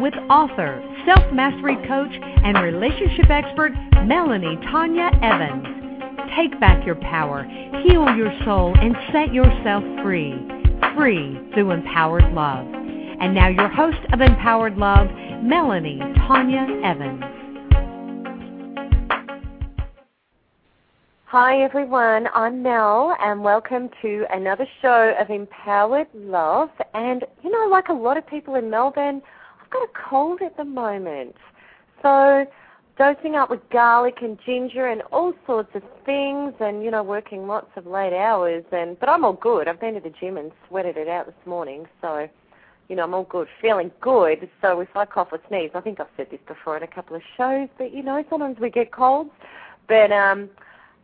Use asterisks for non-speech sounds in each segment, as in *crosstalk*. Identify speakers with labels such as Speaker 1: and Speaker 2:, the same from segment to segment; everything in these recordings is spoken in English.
Speaker 1: with author, self mastery coach, and relationship expert Melanie Tanya Evans. Take back your power, heal your soul, and set yourself free. Free through empowered love. And now, your host of Empowered Love, Melanie Tanya Evans.
Speaker 2: Hi everyone, I'm Mel and welcome to another show of Empowered Love. And you know, like a lot of people in Melbourne, Got a cold at the moment. So dosing up with garlic and ginger and all sorts of things and, you know, working lots of late hours and but I'm all good. I've been to the gym and sweated it out this morning, so you know, I'm all good, feeling good. So if I cough or sneeze, I think I've said this before in a couple of shows, but you know, sometimes we get colds. But um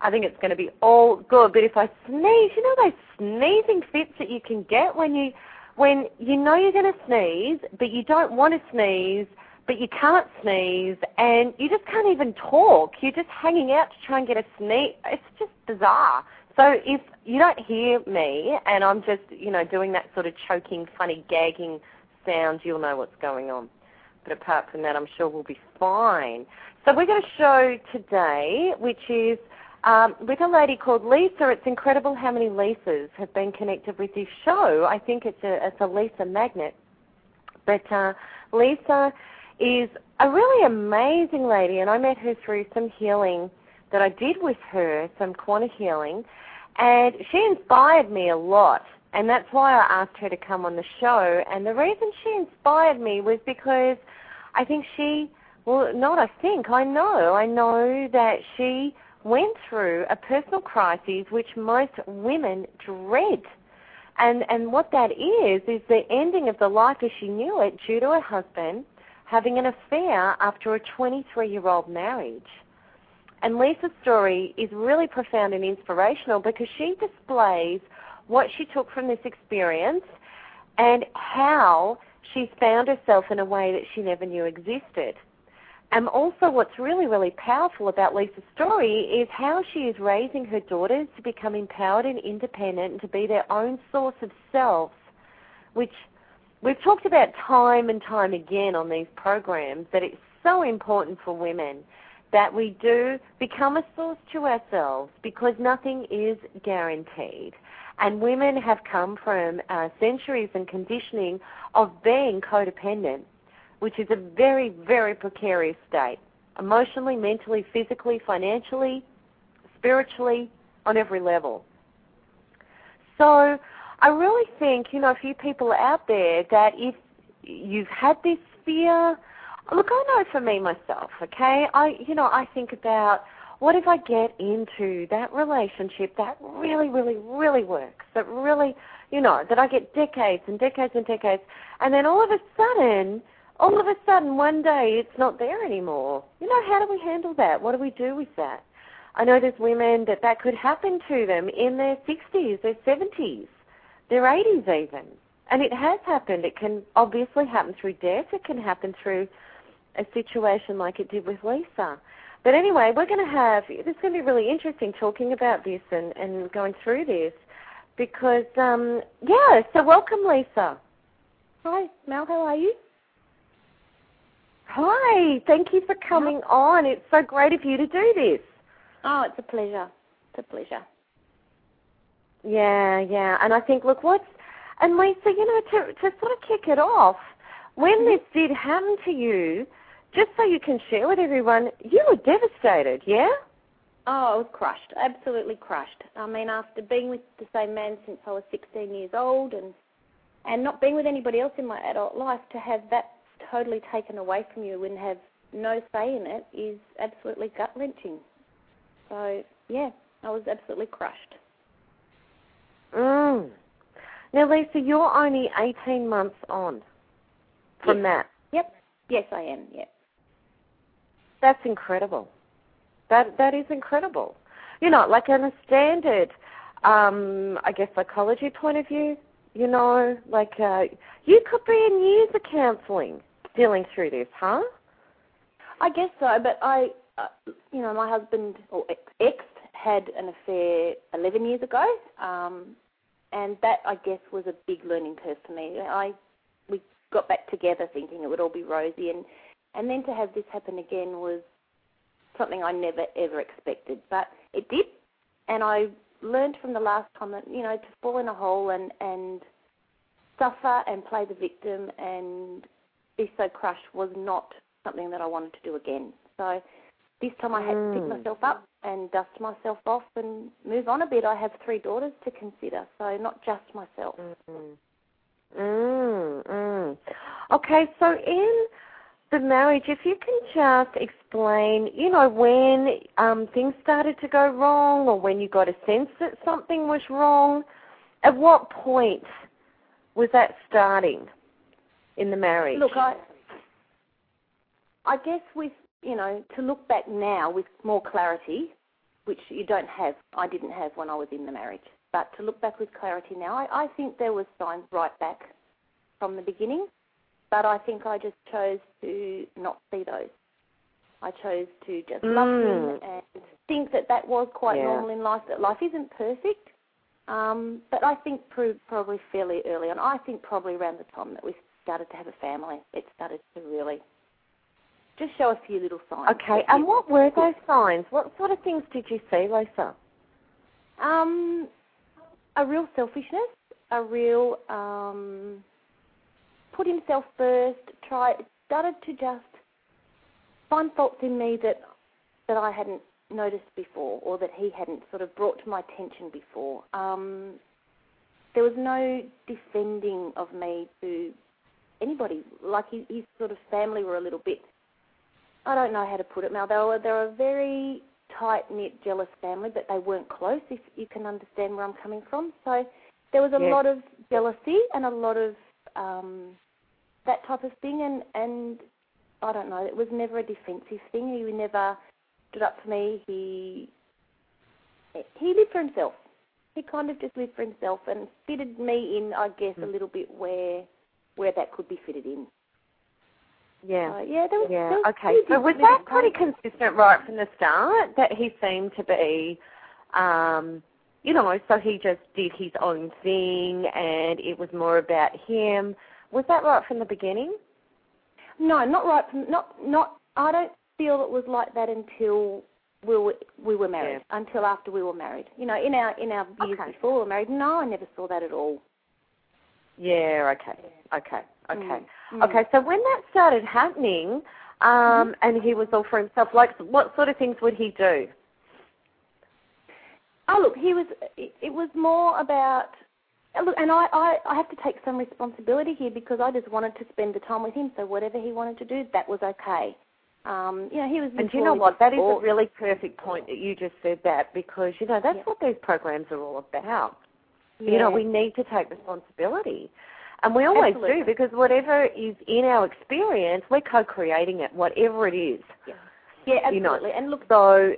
Speaker 2: I think it's going to be all good. But if I sneeze, you know those sneezing fits that you can get when you when you know you're going to sneeze, but you don't want to sneeze, but you can't sneeze, and you just can't even talk. You're just hanging out to try and get a sneeze. It's just bizarre. So if you don't hear me and I'm just, you know, doing that sort of choking, funny, gagging sound, you'll know what's going on. But apart from that, I'm sure we'll be fine. So we're going to show today, which is um, with a lady called Lisa. It's incredible how many Lisas have been connected with this show. I think it's a, it's a Lisa magnet. But uh, Lisa is a really amazing lady, and I met her through some healing that I did with her, some quantum healing, and she inspired me a lot. And that's why I asked her to come on the show. And the reason she inspired me was because I think she, well, not I think, I know, I know that she went through a personal crisis which most women dread. And, and what that is, is the ending of the life as she knew it due to her husband having an affair after a 23 year old marriage. And Lisa's story is really profound and inspirational because she displays what she took from this experience and how she's found herself in a way that she never knew existed. And also, what's really, really powerful about Lisa's story is how she is raising her daughters to become empowered and independent and to be their own source of self, which we've talked about time and time again on these programs that it's so important for women that we do become a source to ourselves because nothing is guaranteed. And women have come from uh, centuries and conditioning of being codependent which is a very, very precarious state emotionally, mentally, physically, financially, spiritually, on every level. So I really think, you know, a few people out there that if you've had this fear, look, I know for me myself, okay, I, you know, I think about what if I get into that relationship that really, really, really works, that really, you know, that I get decades and decades and decades, and then all of a sudden, all of a sudden one day it's not there anymore. You know, how do we handle that? What do we do with that? I know there's women that that could happen to them in their 60s, their 70s, their 80s even. And it has happened. It can obviously happen through death. It can happen through a situation like it did with Lisa. But anyway, we're going to have, it's going to be really interesting talking about this and, and going through this because, um, yeah, so welcome, Lisa. Hi, Mel, how are you? Hi, thank you for coming on. It's so great of you to do this.
Speaker 3: Oh, it's a pleasure. It's a pleasure.
Speaker 2: Yeah, yeah. And I think, look, what's, and Lisa, you know, to, to sort of kick it off, when mm-hmm. this did happen to you, just so you can share with everyone, you were devastated, yeah?
Speaker 3: Oh, I was crushed, absolutely crushed. I mean, after being with the same man since I was 16 years old and and not being with anybody else in my adult life, to have that totally taken away from you and have no say in it is absolutely gut wrenching. So yeah, I was absolutely crushed.
Speaker 2: Mm. Now, Lisa, you're only 18 months on from
Speaker 3: yep.
Speaker 2: that.
Speaker 3: Yep. Yes, I am. Yeah.
Speaker 2: That's incredible. That that is incredible. You know, like on a standard, um, I guess psychology point of view, you know, like uh, you could be in years of counselling dealing through this, huh?
Speaker 3: I guess so, but I, uh, you know, my husband or ex, had an affair 11 years ago, um, and that I guess was a big learning curve for me. I we got back together thinking it would all be rosy, and and then to have this happen again was something I never ever expected, but it did, and I learned from the last time that you know to fall in a hole and and suffer and play the victim and be so crushed was not something that I wanted to do again. So this time I had to pick
Speaker 2: Mm.
Speaker 3: myself up and dust myself off and move on a bit. I have three daughters to consider, so not just myself.
Speaker 2: Mm. Mm, mm. Okay, so in the marriage, if you can just explain, you know, when um, things started to go wrong or when you got a sense that something was wrong, at what point was that starting in the marriage?
Speaker 3: Look, I I guess with you know to look back now with more clarity, which you don't have, I didn't have when I was in the marriage. But to look back with clarity now, I, I think there was signs right back from the beginning, but I think I just chose to not see those. I chose to just love him
Speaker 2: Mm.
Speaker 3: and think that that was quite
Speaker 2: Yeah.
Speaker 3: normal in life. That life isn't perfect, um, but I think pro- probably fairly early on. I think probably around the time that we started to have a family, it started to really just show a few little signs.
Speaker 2: Okay, and what were those signs? What sort of things did you see, Lisa?
Speaker 3: Um, a real selfishness, a real um, put himself first. Try started to just find faults in me that that I hadn't noticed before, or that he hadn't sort of brought to my attention before. Um, there was no defending of me to anybody. Like his, his sort of family were a little bit. I don't know how to put it now. They were they're a very tight knit, jealous family, but they weren't close. If you can understand where I'm coming from, so there was a
Speaker 2: Yes.
Speaker 3: lot of jealousy and a lot of um, that type of thing, and and I don't know. It was never a defensive thing. He never stood up for me. He he lived for himself. He kind of just lived for himself and fitted me in, I guess, a little bit where where that could be fitted in.
Speaker 2: Yeah.
Speaker 3: So, yeah, there was.
Speaker 2: Yeah. Okay. So was that pretty consistent right from the start? That he seemed to be, um, you know, so he just did his own thing, and it was more about him. Was that right from the beginning?
Speaker 3: No, not right. From, not not. I don't feel it was like that until we were we were married. Until after we were married. You know, in our in our years
Speaker 2: Okay.
Speaker 3: before we were married. No, I never saw that at all.
Speaker 2: Yeah. Okay. Okay. Okay.
Speaker 3: Mm.
Speaker 2: Okay. So when that started happening, um, and he was all for himself, like what sort of things would he do?
Speaker 3: Oh look, he was. It, it was more about. uh, Look, and I, I, I have to take some responsibility here because I just wanted to spend the time with him. So whatever he wanted to do, that was okay. Um, you know, he was.
Speaker 2: And do you know what? That is a really perfect point that you just said that because you know that's
Speaker 3: Yeah.
Speaker 2: what these programs are all about. You know, we need to take responsibility. And we always
Speaker 3: Absolutely.
Speaker 2: do because whatever is in our experience, we're co-creating it, whatever it is.
Speaker 3: Yeah,
Speaker 2: you know,
Speaker 3: absolutely. And look,
Speaker 2: So,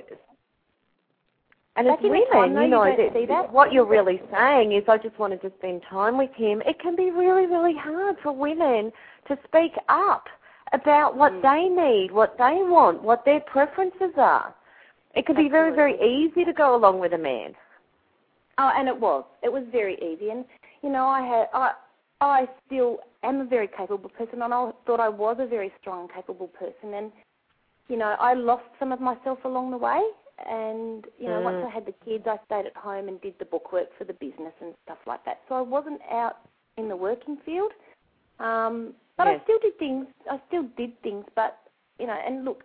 Speaker 2: and as
Speaker 3: Back in the
Speaker 2: women,
Speaker 3: time, though,
Speaker 2: you
Speaker 3: you
Speaker 2: know,
Speaker 3: don't
Speaker 2: that-
Speaker 3: see that.
Speaker 2: what you're really saying is, I just wanted to spend time with him. It can be really, really hard for women to speak up about what
Speaker 3: Mm.
Speaker 2: they need, what they want, what their preferences are. It can be very, very easy to go along with a man.
Speaker 3: Oh, and it was. It was very easy, and you know, I had, I, I still am a very capable person, and I thought I was a very strong, capable person, and you know, I lost some of myself along the way, and you know, once
Speaker 2: Mm.
Speaker 3: I had the kids, I stayed at home and did the bookwork for the business and stuff like that. So I wasn't out in the working field, um, but
Speaker 2: Yes.
Speaker 3: I still did things. I still did things, but you know, and look,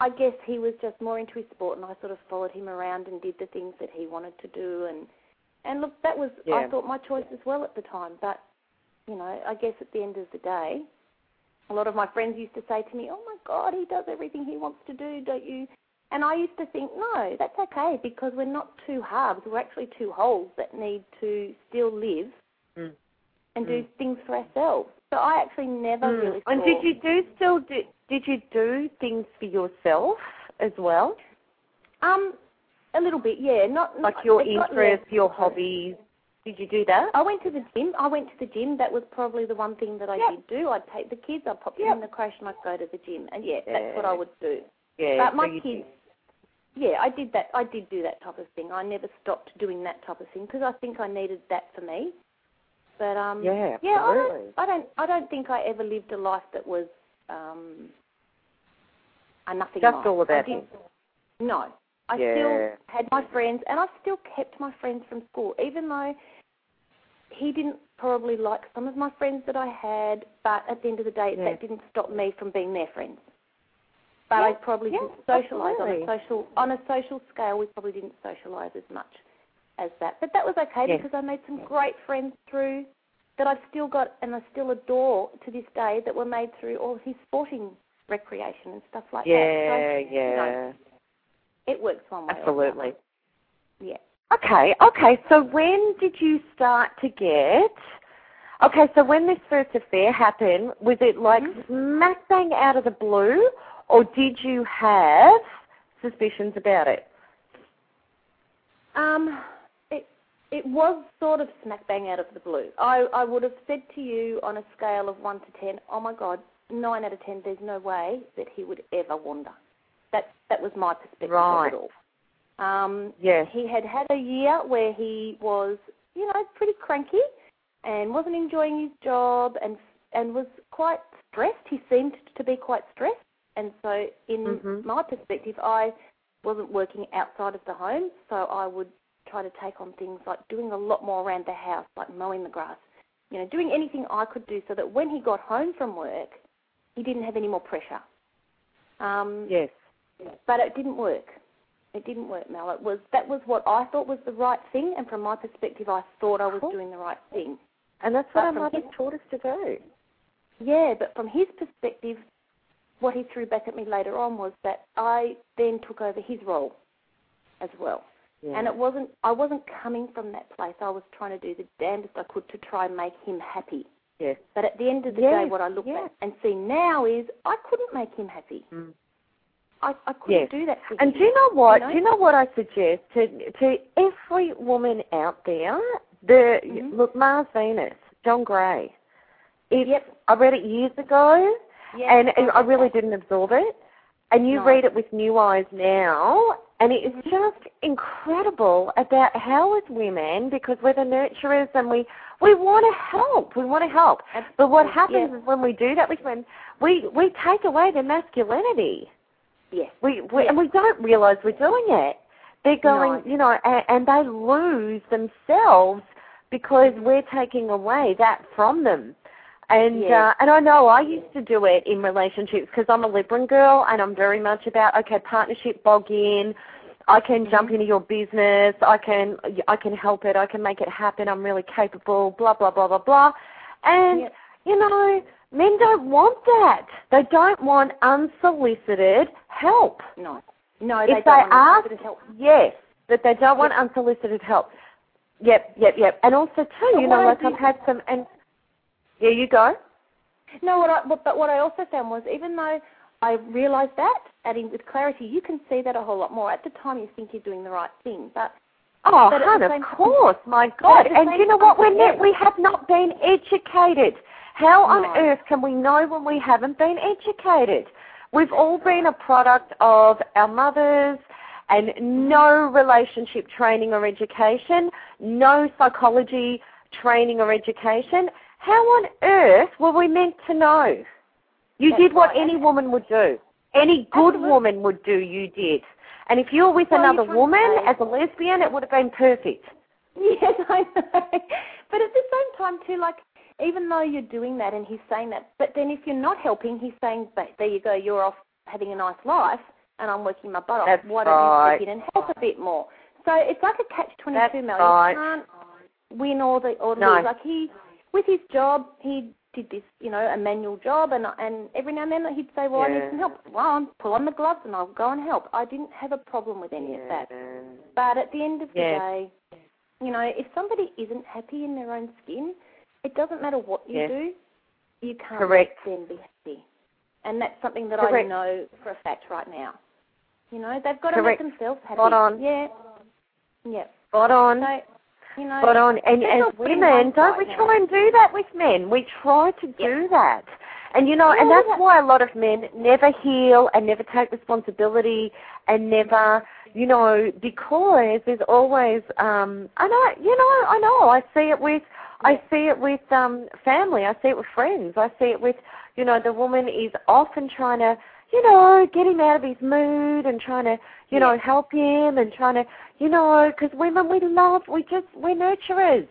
Speaker 3: I guess he was just more into his sport, and I sort of followed him around and did the things that he wanted to do. And and look, that was
Speaker 2: Yeah.
Speaker 3: I thought my choice as well at the time. But you know, I guess at the end of the day, a lot of my friends used to say to me, "Oh my God, he does everything he wants to do, don't you?" And I used to think, no, that's okay because we're not two halves. We're actually two wholes that need to still live
Speaker 2: Mm.
Speaker 3: and do things for ourselves. So I actually never
Speaker 2: Mm.
Speaker 3: really.
Speaker 2: And did you do still do? Did you do things for yourself as well,
Speaker 3: Um, a little bit, yeah. Not
Speaker 2: like your interests, your hobbies? Did you do that?
Speaker 3: I went to the gym. I went to the gym. That was probably the one thing that I
Speaker 2: Yep.
Speaker 3: did do. I'd take the kids. I'd pop them
Speaker 2: Yep.
Speaker 3: in the crash, and I'd go to the gym. And yeah, that's what I would do.
Speaker 2: Yeah.
Speaker 3: But my
Speaker 2: you
Speaker 3: kids, yeah, I did that. I did do that type of thing. I never stopped doing that type of thing because I think I needed that for me. But um,
Speaker 2: Yeah,
Speaker 3: yeah, I don't, I don't, I don't think I ever lived a life that was um, a nothing
Speaker 2: Just all about him.
Speaker 3: No, I
Speaker 2: Yeah.
Speaker 3: still had my friends, and I still kept my friends from school, even though he didn't probably like some of my friends that I had. But at the end of the day,
Speaker 2: Yeah.
Speaker 3: that didn't stop me from being their friends. But
Speaker 2: Yeah,
Speaker 3: I probably didn't socialise on a social on a social scale. We probably didn't socialise as much as that, but that was okay because I made some great friends through that I've still got and I still adore to this day that were made through all his sporting recreation and stuff like that.
Speaker 2: Yeah,
Speaker 3: So,
Speaker 2: yeah.
Speaker 3: it works one way.
Speaker 2: Absolutely.
Speaker 3: Yeah.
Speaker 2: Okay, okay. So when did you start to get? Okay, so when this first affair happened, was it like
Speaker 3: Mhm.
Speaker 2: smack bang out of the blue, or did you have suspicions about it?
Speaker 3: Um, it was sort of smack bang out of the blue. I I would have said to you on a scale of one to ten, oh my God, nine out of ten. There's no way that he would ever wander. That that was my perspective
Speaker 2: Right.
Speaker 3: of it all. Um,
Speaker 2: Yes.
Speaker 3: he had had a year where he was, you know, pretty cranky and wasn't enjoying his job and and was quite stressed. He seemed to be quite stressed, and so in
Speaker 2: Mhm.
Speaker 3: my perspective, I wasn't working outside of the home, so I would try to take on things like doing a lot more around the house, like mowing the grass, you know, doing anything I could do so that when he got home from work, he didn't have any more pressure. Um,
Speaker 2: Yes.
Speaker 3: but it didn't work. It didn't work, Mel. It was that was what I thought was the right thing, and from my perspective, I thought I was
Speaker 2: Cool.
Speaker 3: doing the right thing.
Speaker 2: And that's what
Speaker 3: But
Speaker 2: our
Speaker 3: from
Speaker 2: mothers taught us to do.
Speaker 3: Yeah, but from his perspective, what he threw back at me later on was that I then took over his role as well.
Speaker 2: Yeah.
Speaker 3: And it wasn't I wasn't coming from that place. I was trying to do the damnedest I could to try and make him happy.
Speaker 2: yes.
Speaker 3: But at the end of the
Speaker 2: Yes,
Speaker 3: day what I look
Speaker 2: yes.
Speaker 3: at and see now is I couldn't make him happy.
Speaker 2: Mm.
Speaker 3: I, I couldn't
Speaker 2: Yes.
Speaker 3: do that for
Speaker 2: And do you know what?
Speaker 3: You know?
Speaker 2: Do you know what I suggest to to every woman out there? The
Speaker 3: Mhm.
Speaker 2: look, Mars Venus, John Gray. It's,
Speaker 3: Yep.
Speaker 2: I read it years ago,
Speaker 3: Yeah,
Speaker 2: and, and I really didn't absorb it. And you
Speaker 3: No.
Speaker 2: read it with new eyes now, and it is just incredible about how as women, because we're the nurturers and we we want to help, we want to help. But what happens
Speaker 3: Yeah.
Speaker 2: is when we do that we, when we we take away their masculinity.
Speaker 3: Yes.
Speaker 2: We, we
Speaker 3: Yeah.
Speaker 2: and we don't realise we're doing it. They're going,
Speaker 3: No.
Speaker 2: you know, and, and they lose themselves because we're taking away that from them. And
Speaker 3: Yeah.
Speaker 2: uh, and I know I used to do it in relationships because I'm a Libran girl and I'm very much about okay partnership bog in. I can jump
Speaker 3: Mhm.
Speaker 2: into your business. I can I can help it. I can make it happen. I'm really capable. Blah blah blah blah blah. And you know, men don't want that. They don't want unsolicited help.
Speaker 3: No. No,
Speaker 2: If
Speaker 3: they
Speaker 2: they
Speaker 3: don't want
Speaker 2: ask-
Speaker 3: help.
Speaker 2: Yes, but they don't want unsolicited help. Yep, yep, yep. And also too,
Speaker 3: But
Speaker 2: you know, like I've had some and yeah, you go.
Speaker 3: No, what I, but, but what I also found was even though I realised that, adding with clarity, you can see that a whole lot more. At the time, you think you're doing the right thing, but
Speaker 2: Oh,
Speaker 3: But
Speaker 2: hun, of course, my God. And you know what? We're not, we have not been educated. How on earth can we know when we haven't been educated? We've all been a product of our mothers and no relationship training or education, no psychology training or education. How on earth were we meant to know? You
Speaker 3: That's
Speaker 2: did what
Speaker 3: right.
Speaker 2: any woman would do. Any good
Speaker 3: Absolutely.
Speaker 2: woman would do, you did. And if you were with
Speaker 3: Well,
Speaker 2: another woman as a lesbian, it would have been perfect.
Speaker 3: yes, *laughs* I know. But at the same time, too, like even though you're doing that and he's saying that, but then if you're not helping, he's saying, "But there you go, you're off having a nice life, and I'm working my butt off.
Speaker 2: That's
Speaker 3: Why don't
Speaker 2: right.
Speaker 3: you step in and help a bit more?" So it's like a catch twenty
Speaker 2: That's
Speaker 3: Mel.
Speaker 2: right.
Speaker 3: You can't win or the or
Speaker 2: No.
Speaker 3: lose. Like he, with his job, he did this, you know, a manual job, and and every now and then he'd say, "Well, I need some help." Well, I'll pull on the gloves and I'll go and help. I didn't have a problem with any of that. But at the end of the day, you know, if somebody isn't happy in their own skin, it doesn't matter what you do. you can't
Speaker 2: Correct.
Speaker 3: let them be happy. And that's something that
Speaker 2: Correct.
Speaker 3: I know for a fact right now. You know, they've got to
Speaker 2: Correct.
Speaker 3: make themselves happy.
Speaker 2: Spot on.
Speaker 3: Yeah. Yeah.
Speaker 2: Spot on.
Speaker 3: So, you know,
Speaker 2: Spot on. And as
Speaker 3: not good in
Speaker 2: women, don't we
Speaker 3: now.
Speaker 2: try and do that with men? We try to do
Speaker 3: Yeah.
Speaker 2: that. And you know, and that's
Speaker 3: that-
Speaker 2: why a lot of men never heal and never take responsibility and never, you know, because there's always, um, I know, you know, I know, I see it with, I see it with um family, I see it with friends, I see it with, you know, the woman is often trying to, you know, get him out of his mood and trying to, you know, help him and trying to, you know, because women we love, we just, we're nurturers.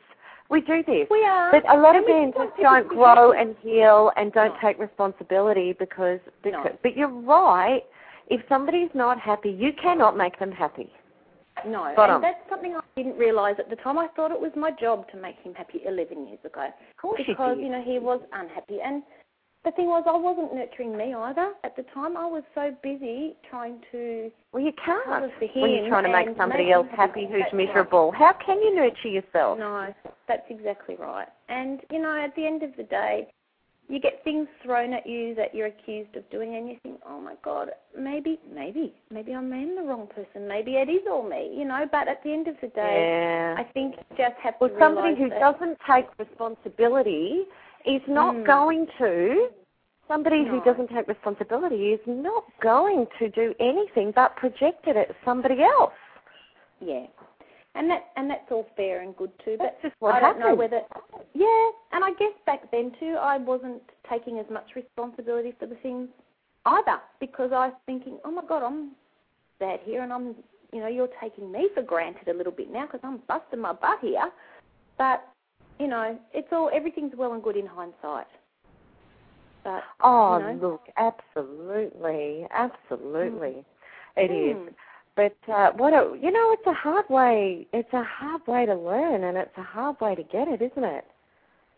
Speaker 2: We do this.
Speaker 3: We are.
Speaker 2: But a lot of
Speaker 3: and we
Speaker 2: men just don't grow and heal and don't
Speaker 3: No.
Speaker 2: take responsibility because, because
Speaker 3: No.
Speaker 2: but you're right. If somebody's not happy, you cannot make them happy.
Speaker 3: No,
Speaker 2: Spot
Speaker 3: and
Speaker 2: on.
Speaker 3: that's something I didn't realise at the time. I thought it was my job to make him happy 11 years ago
Speaker 2: Of course
Speaker 3: because
Speaker 2: you
Speaker 3: you know he was unhappy, and the thing was I wasn't nurturing me either at the time. I was so busy trying to
Speaker 2: well, you can't
Speaker 3: for him
Speaker 2: when you're trying to make somebody else happy who's
Speaker 3: That's right.
Speaker 2: miserable. How can you nurture yourself?
Speaker 3: No, that's exactly right. And you know, at the end of the day, you get things thrown at you that you're accused of doing, and you think, oh my God, maybe, maybe, maybe I am the wrong person. Maybe it is all me, you know. But at the end of the day,
Speaker 2: Yeah.
Speaker 3: I think you just have
Speaker 2: Well,
Speaker 3: to
Speaker 2: somebody who doesn't take responsibility is not
Speaker 3: Mm.
Speaker 2: going to. Somebody who doesn't take responsibility is not going to do anything but project it at somebody else.
Speaker 3: Yeah, and that and that's all fair and good too. But
Speaker 2: That's just what
Speaker 3: I don't know whether. Yeah, and I guess back then too, I wasn't taking as much responsibility for the things either because I was thinking, oh my God, I'm bad here, and I'm, you know, you're taking me for granted a little bit now because I'm busting my butt here. But you know, it's all everything's well and good in hindsight. But
Speaker 2: Oh,
Speaker 3: you know.
Speaker 2: look, absolutely, absolutely, it is.
Speaker 3: Mm.
Speaker 2: But uh, what a, you know, it's a hard way. It's a hard way to learn, and it's a hard way to get it, isn't it?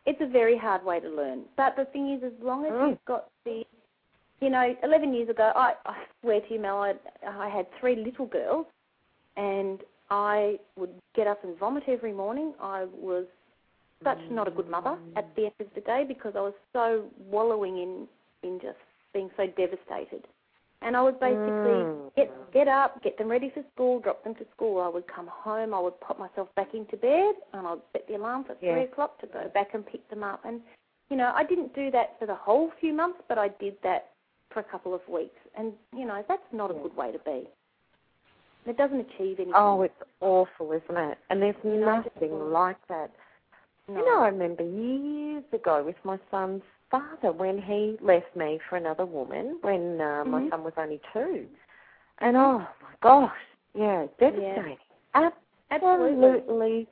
Speaker 3: it's a very hard way to learn. But the thing is, as long as
Speaker 2: Mm.
Speaker 3: you've got the, you know, 11 years ago, I, I swear to you, Mel, I, I had three little girls, and I would get up and vomit every morning. I was such not a good mother at the end of the day because I was so wallowing in in just being so devastated. And I would basically
Speaker 2: Mm.
Speaker 3: get get up, get them ready for school, drop them to school. I would come home, I would pop myself back into bed, and I'd set the alarm for
Speaker 2: Yeah.
Speaker 3: three o'clock to go back and pick them up. And you know, I didn't do that for the whole few months, but I did that for a couple of weeks. And you know, that's not a good way to be. It doesn't achieve anything.
Speaker 2: Oh, it's awful, isn't it? And there's
Speaker 3: You know,
Speaker 2: nothing like that.
Speaker 3: No.
Speaker 2: You know, I remember years ago with my son's father when he left me for another woman when uh, my
Speaker 3: Mhm.
Speaker 2: son was only two. And oh my gosh, yeah, devastating.
Speaker 3: Absolutely.
Speaker 2: Absolutely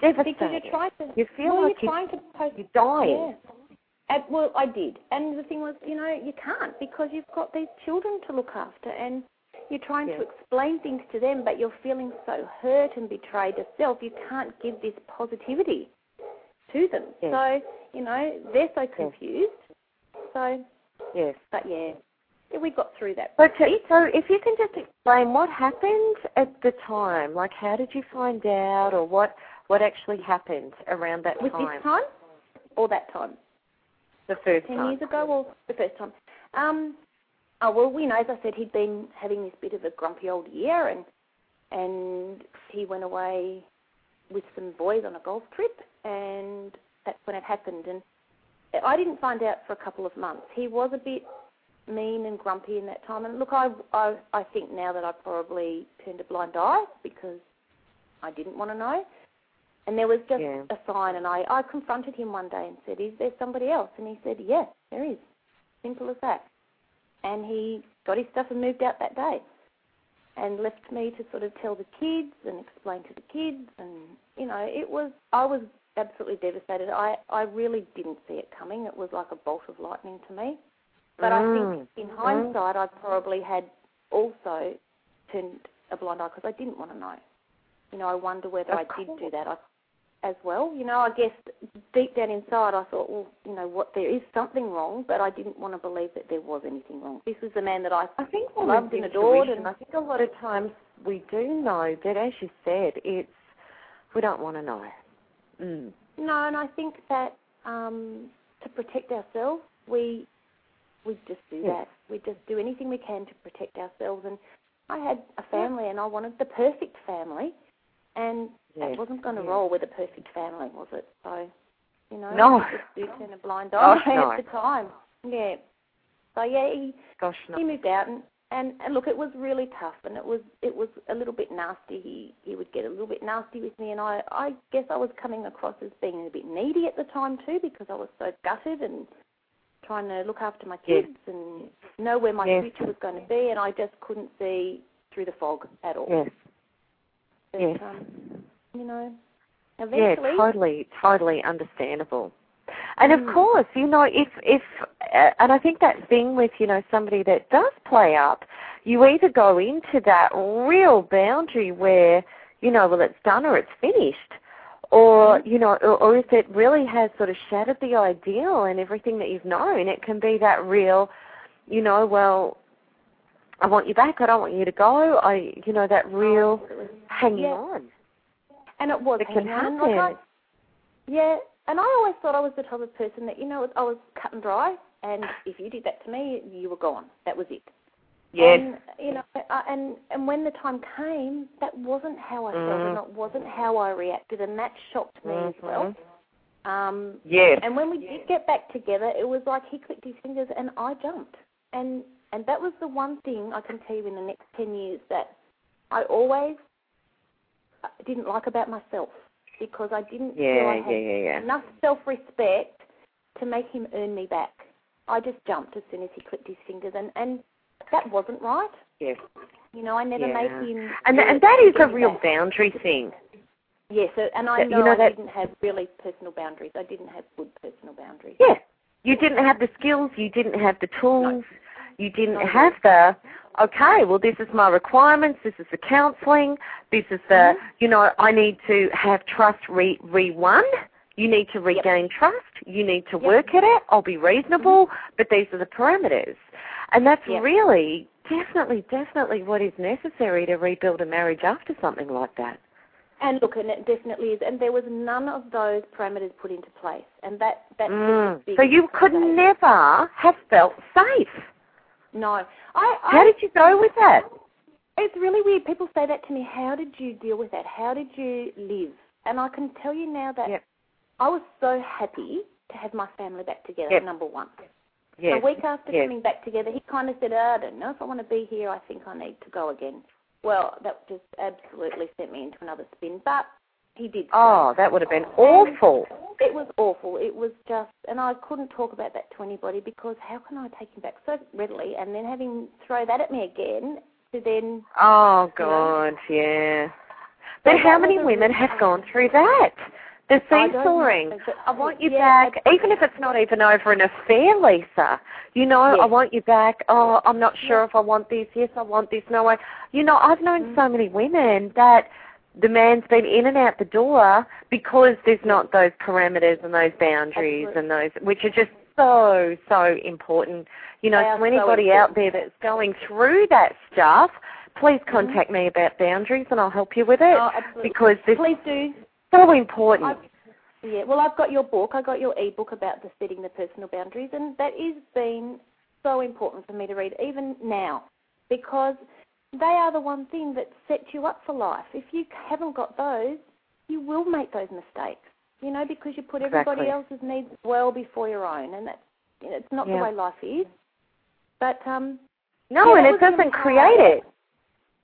Speaker 2: devastating.
Speaker 3: Because you're trying to.
Speaker 2: You feel
Speaker 3: well,
Speaker 2: like
Speaker 3: you're
Speaker 2: you-
Speaker 3: trying to post.
Speaker 2: You're dying.
Speaker 3: Yeah. And, well, I did, and the thing was, you know, you can't because you've got these children to look after, and you're trying
Speaker 2: Yeah.
Speaker 3: to explain things to them, but you're feeling so hurt and betrayed yourself. You can't give this positivity to them.
Speaker 2: Yeah.
Speaker 3: So, you know, they're so confused. So,
Speaker 2: Yes.
Speaker 3: but yeah, yeah, we got through that.
Speaker 2: So, to, so if you can just explain what happened at the time, like how did you find out, or what what actually happened around that
Speaker 3: With
Speaker 2: time,
Speaker 3: this time or that time?
Speaker 2: the first
Speaker 3: ten
Speaker 2: time?
Speaker 3: years ago or the first time. Um, oh well, you know, as I said, he'd been having this bit of a grumpy old year, and and he went away with some boys on a golf trip, and that's when it happened. And I didn't find out for a couple of months. He was a bit mean and grumpy in that time. And look, I I, I think now that I probably turned a blind eye because I didn't want to know. And there was just
Speaker 2: Yeah.
Speaker 3: a sign, and I, I confronted him one day and said, Is there somebody else? And he said, Yes, there is. Simple as that. And he got his stuff and moved out that day and left me to sort of tell the kids and explain to the kids. And, you know, it was, I was absolutely devastated. I, I really didn't see it coming. It was like a bolt of lightning to me. But I think
Speaker 2: Mm.
Speaker 3: in hindsight, I probably had also turned a blind eye because I didn't want to know. You know, I wonder whether
Speaker 2: Of
Speaker 3: I did do that I, as well. You know, I guess deep down inside, I thought, well, you know, what there is something wrong, but I didn't want to believe that there was anything wrong. This was the man that I
Speaker 2: I think
Speaker 3: loved
Speaker 2: loved
Speaker 3: and adored and-
Speaker 2: I think a lot of times we do know, but as you said, it's we don't want to know. Mm.
Speaker 3: No, and I think that um, to protect ourselves, we we just do
Speaker 2: Yes.
Speaker 3: that. We just do anything we can to protect ourselves. And I had a family, and I wanted the perfect family, and
Speaker 2: Yes.
Speaker 3: it wasn't going to
Speaker 2: yes.
Speaker 3: roll with a perfect family, was it? So, you know,
Speaker 2: No.
Speaker 3: do turn a blind eye
Speaker 2: Gosh, no.
Speaker 3: at the time. Yeah. So yeah, he
Speaker 2: Gosh, no.
Speaker 3: he moved out and, and and look it was really tough and it was it was a little bit nasty he he would get a little bit nasty with me and i i guess i was coming across as being a bit needy at the time too because i was so gutted and trying to look after my
Speaker 2: Yes.
Speaker 3: kids and know where my
Speaker 2: Yes.
Speaker 3: future was going to be and i just couldn't see through the fog at all
Speaker 2: Yes. Yes.
Speaker 3: um you know eventually.
Speaker 2: Yeah, totally, totally understandable. And of
Speaker 3: Mm.
Speaker 2: course, you know, if if uh, and I think that thing with you know somebody that does play up, you either go into that real boundary where you know, well, it's done or it's finished, or
Speaker 3: Mhm.
Speaker 2: you know, or, or if it really has sort of shattered the ideal and everything that you've known, it can be that real, you know, well, I want you back. I don't want you to go. I, you know, that real
Speaker 3: Absolutely.
Speaker 2: hanging
Speaker 3: Yeah.
Speaker 2: on.
Speaker 3: And it was
Speaker 2: It can
Speaker 3: on. Like I,
Speaker 2: happen.
Speaker 3: yeah, and I always thought I was the type of person that you know I was cut and dry, and if you did that to me, you were gone. That was it.
Speaker 2: Yes.
Speaker 3: And you know, I, and and when the time came, that wasn't how I felt, and
Speaker 2: Mm.
Speaker 3: it wasn't how I reacted, and that shocked me as well. Um,
Speaker 2: Yes.
Speaker 3: and when we did get back together, it was like he clicked his fingers and I jumped. And and that was the one thing I can tell you in the next ten years that I always uh, didn't like about myself because I didn't feel I had
Speaker 2: yeah, yeah, yeah.
Speaker 3: enough self respect to make him earn me back. I just jumped as soon as he clicked his fingers and, and that wasn't right.
Speaker 2: Yes.
Speaker 3: You know, I never
Speaker 2: Yeah.
Speaker 3: made him
Speaker 2: And and that is a real
Speaker 3: back.
Speaker 2: boundary thing.
Speaker 3: Yes, yeah, so, and I know,
Speaker 2: you know
Speaker 3: I
Speaker 2: that-
Speaker 3: didn't have really personal boundaries. I didn't have good personal boundaries.
Speaker 2: Yeah. You didn't have the skills, you didn't have the tools, you didn't have the okay, well this is my requirements, this is the counselling, this is the
Speaker 3: Mhm.
Speaker 2: you know, I need to have trust re re won. You need to regain trust. You need to
Speaker 3: Yep.
Speaker 2: work at it. I'll be reasonable, but these are the parameters. And that's
Speaker 3: Yep.
Speaker 2: really definitely, definitely what is necessary to rebuild a marriage after something like that.
Speaker 3: And look, and it definitely is. And there was none of those parameters put into place, and that that's the
Speaker 2: Mm. So you could never have felt safe.
Speaker 3: No, I. I
Speaker 2: How did you go with that?
Speaker 3: It's really weird. People say that to me. How did you deal with that? How did you live? And I can tell you now that
Speaker 2: Yep.
Speaker 3: I was so happy to have my family back together.
Speaker 2: Yep.
Speaker 3: Number one.
Speaker 2: Yes.
Speaker 3: A week after
Speaker 2: yes.
Speaker 3: coming back together, he kind of said, oh, "I don't know if I want to be here. I think I need to go again." Well, that just absolutely sent me into another spin. But he did.
Speaker 2: Oh, that would have been awful.
Speaker 3: It was awful. It was just, and I couldn't talk about that to anybody because how can I take him back so readily and then have him throw that at me again to then.
Speaker 2: Oh God, yeah. But how many women
Speaker 3: really
Speaker 2: have
Speaker 3: hard-
Speaker 2: gone through that? The seesawing. I want you
Speaker 3: yeah,
Speaker 2: back, even if it's not even over an affair, Lisa. You know, I want you back. Oh, I'm not sure
Speaker 3: Yeah.
Speaker 2: if I want this. Yes, I want this. No, I. You know, I've known
Speaker 3: Mm.
Speaker 2: so many women that the man's been in and out the door because there's not those parameters and those boundaries
Speaker 3: Absolutely.
Speaker 2: and those, which are just so so important. You know, to
Speaker 3: so
Speaker 2: anybody out there that's going through that stuff, please
Speaker 3: Mm-hmm.
Speaker 2: contact me about boundaries and I'll help you with it
Speaker 3: Oh,
Speaker 2: because it's
Speaker 3: Please do.
Speaker 2: so important.
Speaker 3: I've, yeah, well, I've got your book. I got your e-book about the setting the personal boundaries, and that has been so important for me to read, even now, because they are the one thing that sets you up for life. If you haven't got those, you will make those mistakes. You know, because you put everybody
Speaker 2: Exactly.
Speaker 3: else's needs well before your own, and that's you know, it's not
Speaker 2: Yeah.
Speaker 3: the way life is. But um,
Speaker 2: no,
Speaker 3: yeah,
Speaker 2: and it doesn't create it.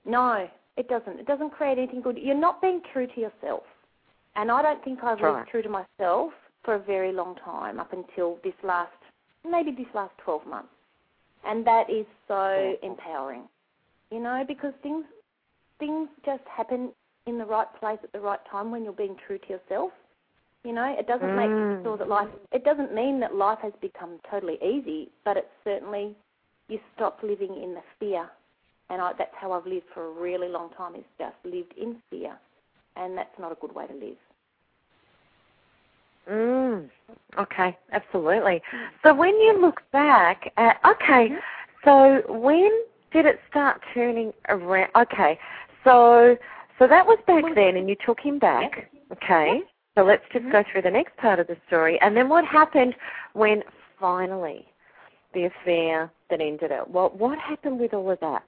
Speaker 3: no, it doesn't. It doesn't create anything good. You're not being true to yourself. And I don't think I've lived
Speaker 2: right.
Speaker 3: true to myself for a very long time, up until this last, maybe this last 12 months. And that is so empowering, you know, because things, things just happen in the right place at the right time when you're being true to yourself. You know, it doesn't make
Speaker 2: Mm.
Speaker 3: sure that life, it doesn't mean that life has become totally easy, but it's certainly, you stop living in the fear. And I, that's how I've lived for a really long time, is just lived in fear. And that's not a good way to live.
Speaker 2: Mm. Okay, absolutely. So when you look back at okay,
Speaker 3: Mhm.
Speaker 2: so when did it start turning around? Okay, so so that was back then, and you took him back. Okay, So let's just
Speaker 3: Mhm.
Speaker 2: go through the next part of the story. And then what happened when finally the affair that ended it? What what happened with all of that?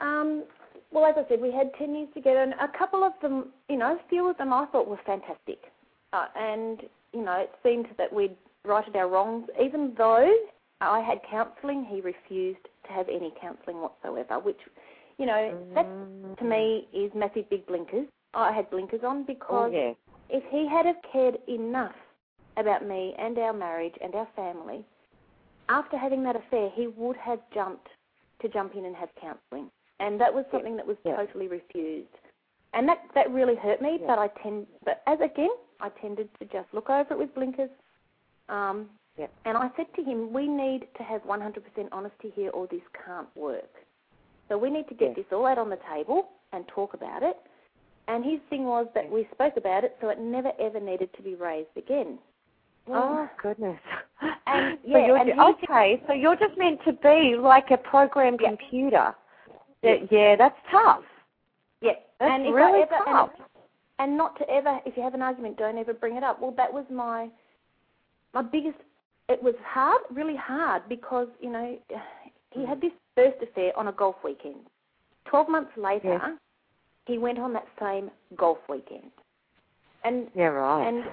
Speaker 3: Um, well, as I said, we had 10 years together, and a couple of them, you know, a few of them I thought were fantastic. Uh, and, you know, it seemed that we'd righted our wrongs. Even though I had counselling, he refused to have any counselling whatsoever, which, you know, that to me is massive big blinkers. I had blinkers on
Speaker 2: Oh
Speaker 3: because
Speaker 2: yeah.
Speaker 3: if he had have cared enough about me and our marriage and our family, after having that affair, he would have jumped to jump in and have counselling, and that was something that was
Speaker 2: Yeah.
Speaker 3: totally refused, and that that really hurt me. But I tend, but as again, I tended to just look over it with blinkers. Um,
Speaker 2: Yeah.
Speaker 3: And I said to him, we need to have 100% honesty here, or this can't work. So we need to get
Speaker 2: Yeah.
Speaker 3: this all out on the table and talk about it. And his thing was that we spoke about it, so it never ever needed to be raised again.
Speaker 2: Oh goodness. *laughs*
Speaker 3: And,
Speaker 2: so
Speaker 3: yeah,
Speaker 2: you're
Speaker 3: and
Speaker 2: okay. So you're just meant to be like a programmed
Speaker 3: Yeah.
Speaker 2: computer. That, yeah, that's tough.
Speaker 3: Yeah,
Speaker 2: That's
Speaker 3: and
Speaker 2: really
Speaker 3: ever,
Speaker 2: tough.
Speaker 3: And, and not to ever, if you have an argument, don't ever bring it up. Well, that was my my biggest. It was hard, really hard, because you know he had hmm. this first affair on a golf weekend. Twelve months later,
Speaker 2: Yes.
Speaker 3: he went on that same golf weekend, and
Speaker 2: Yeah, right.
Speaker 3: and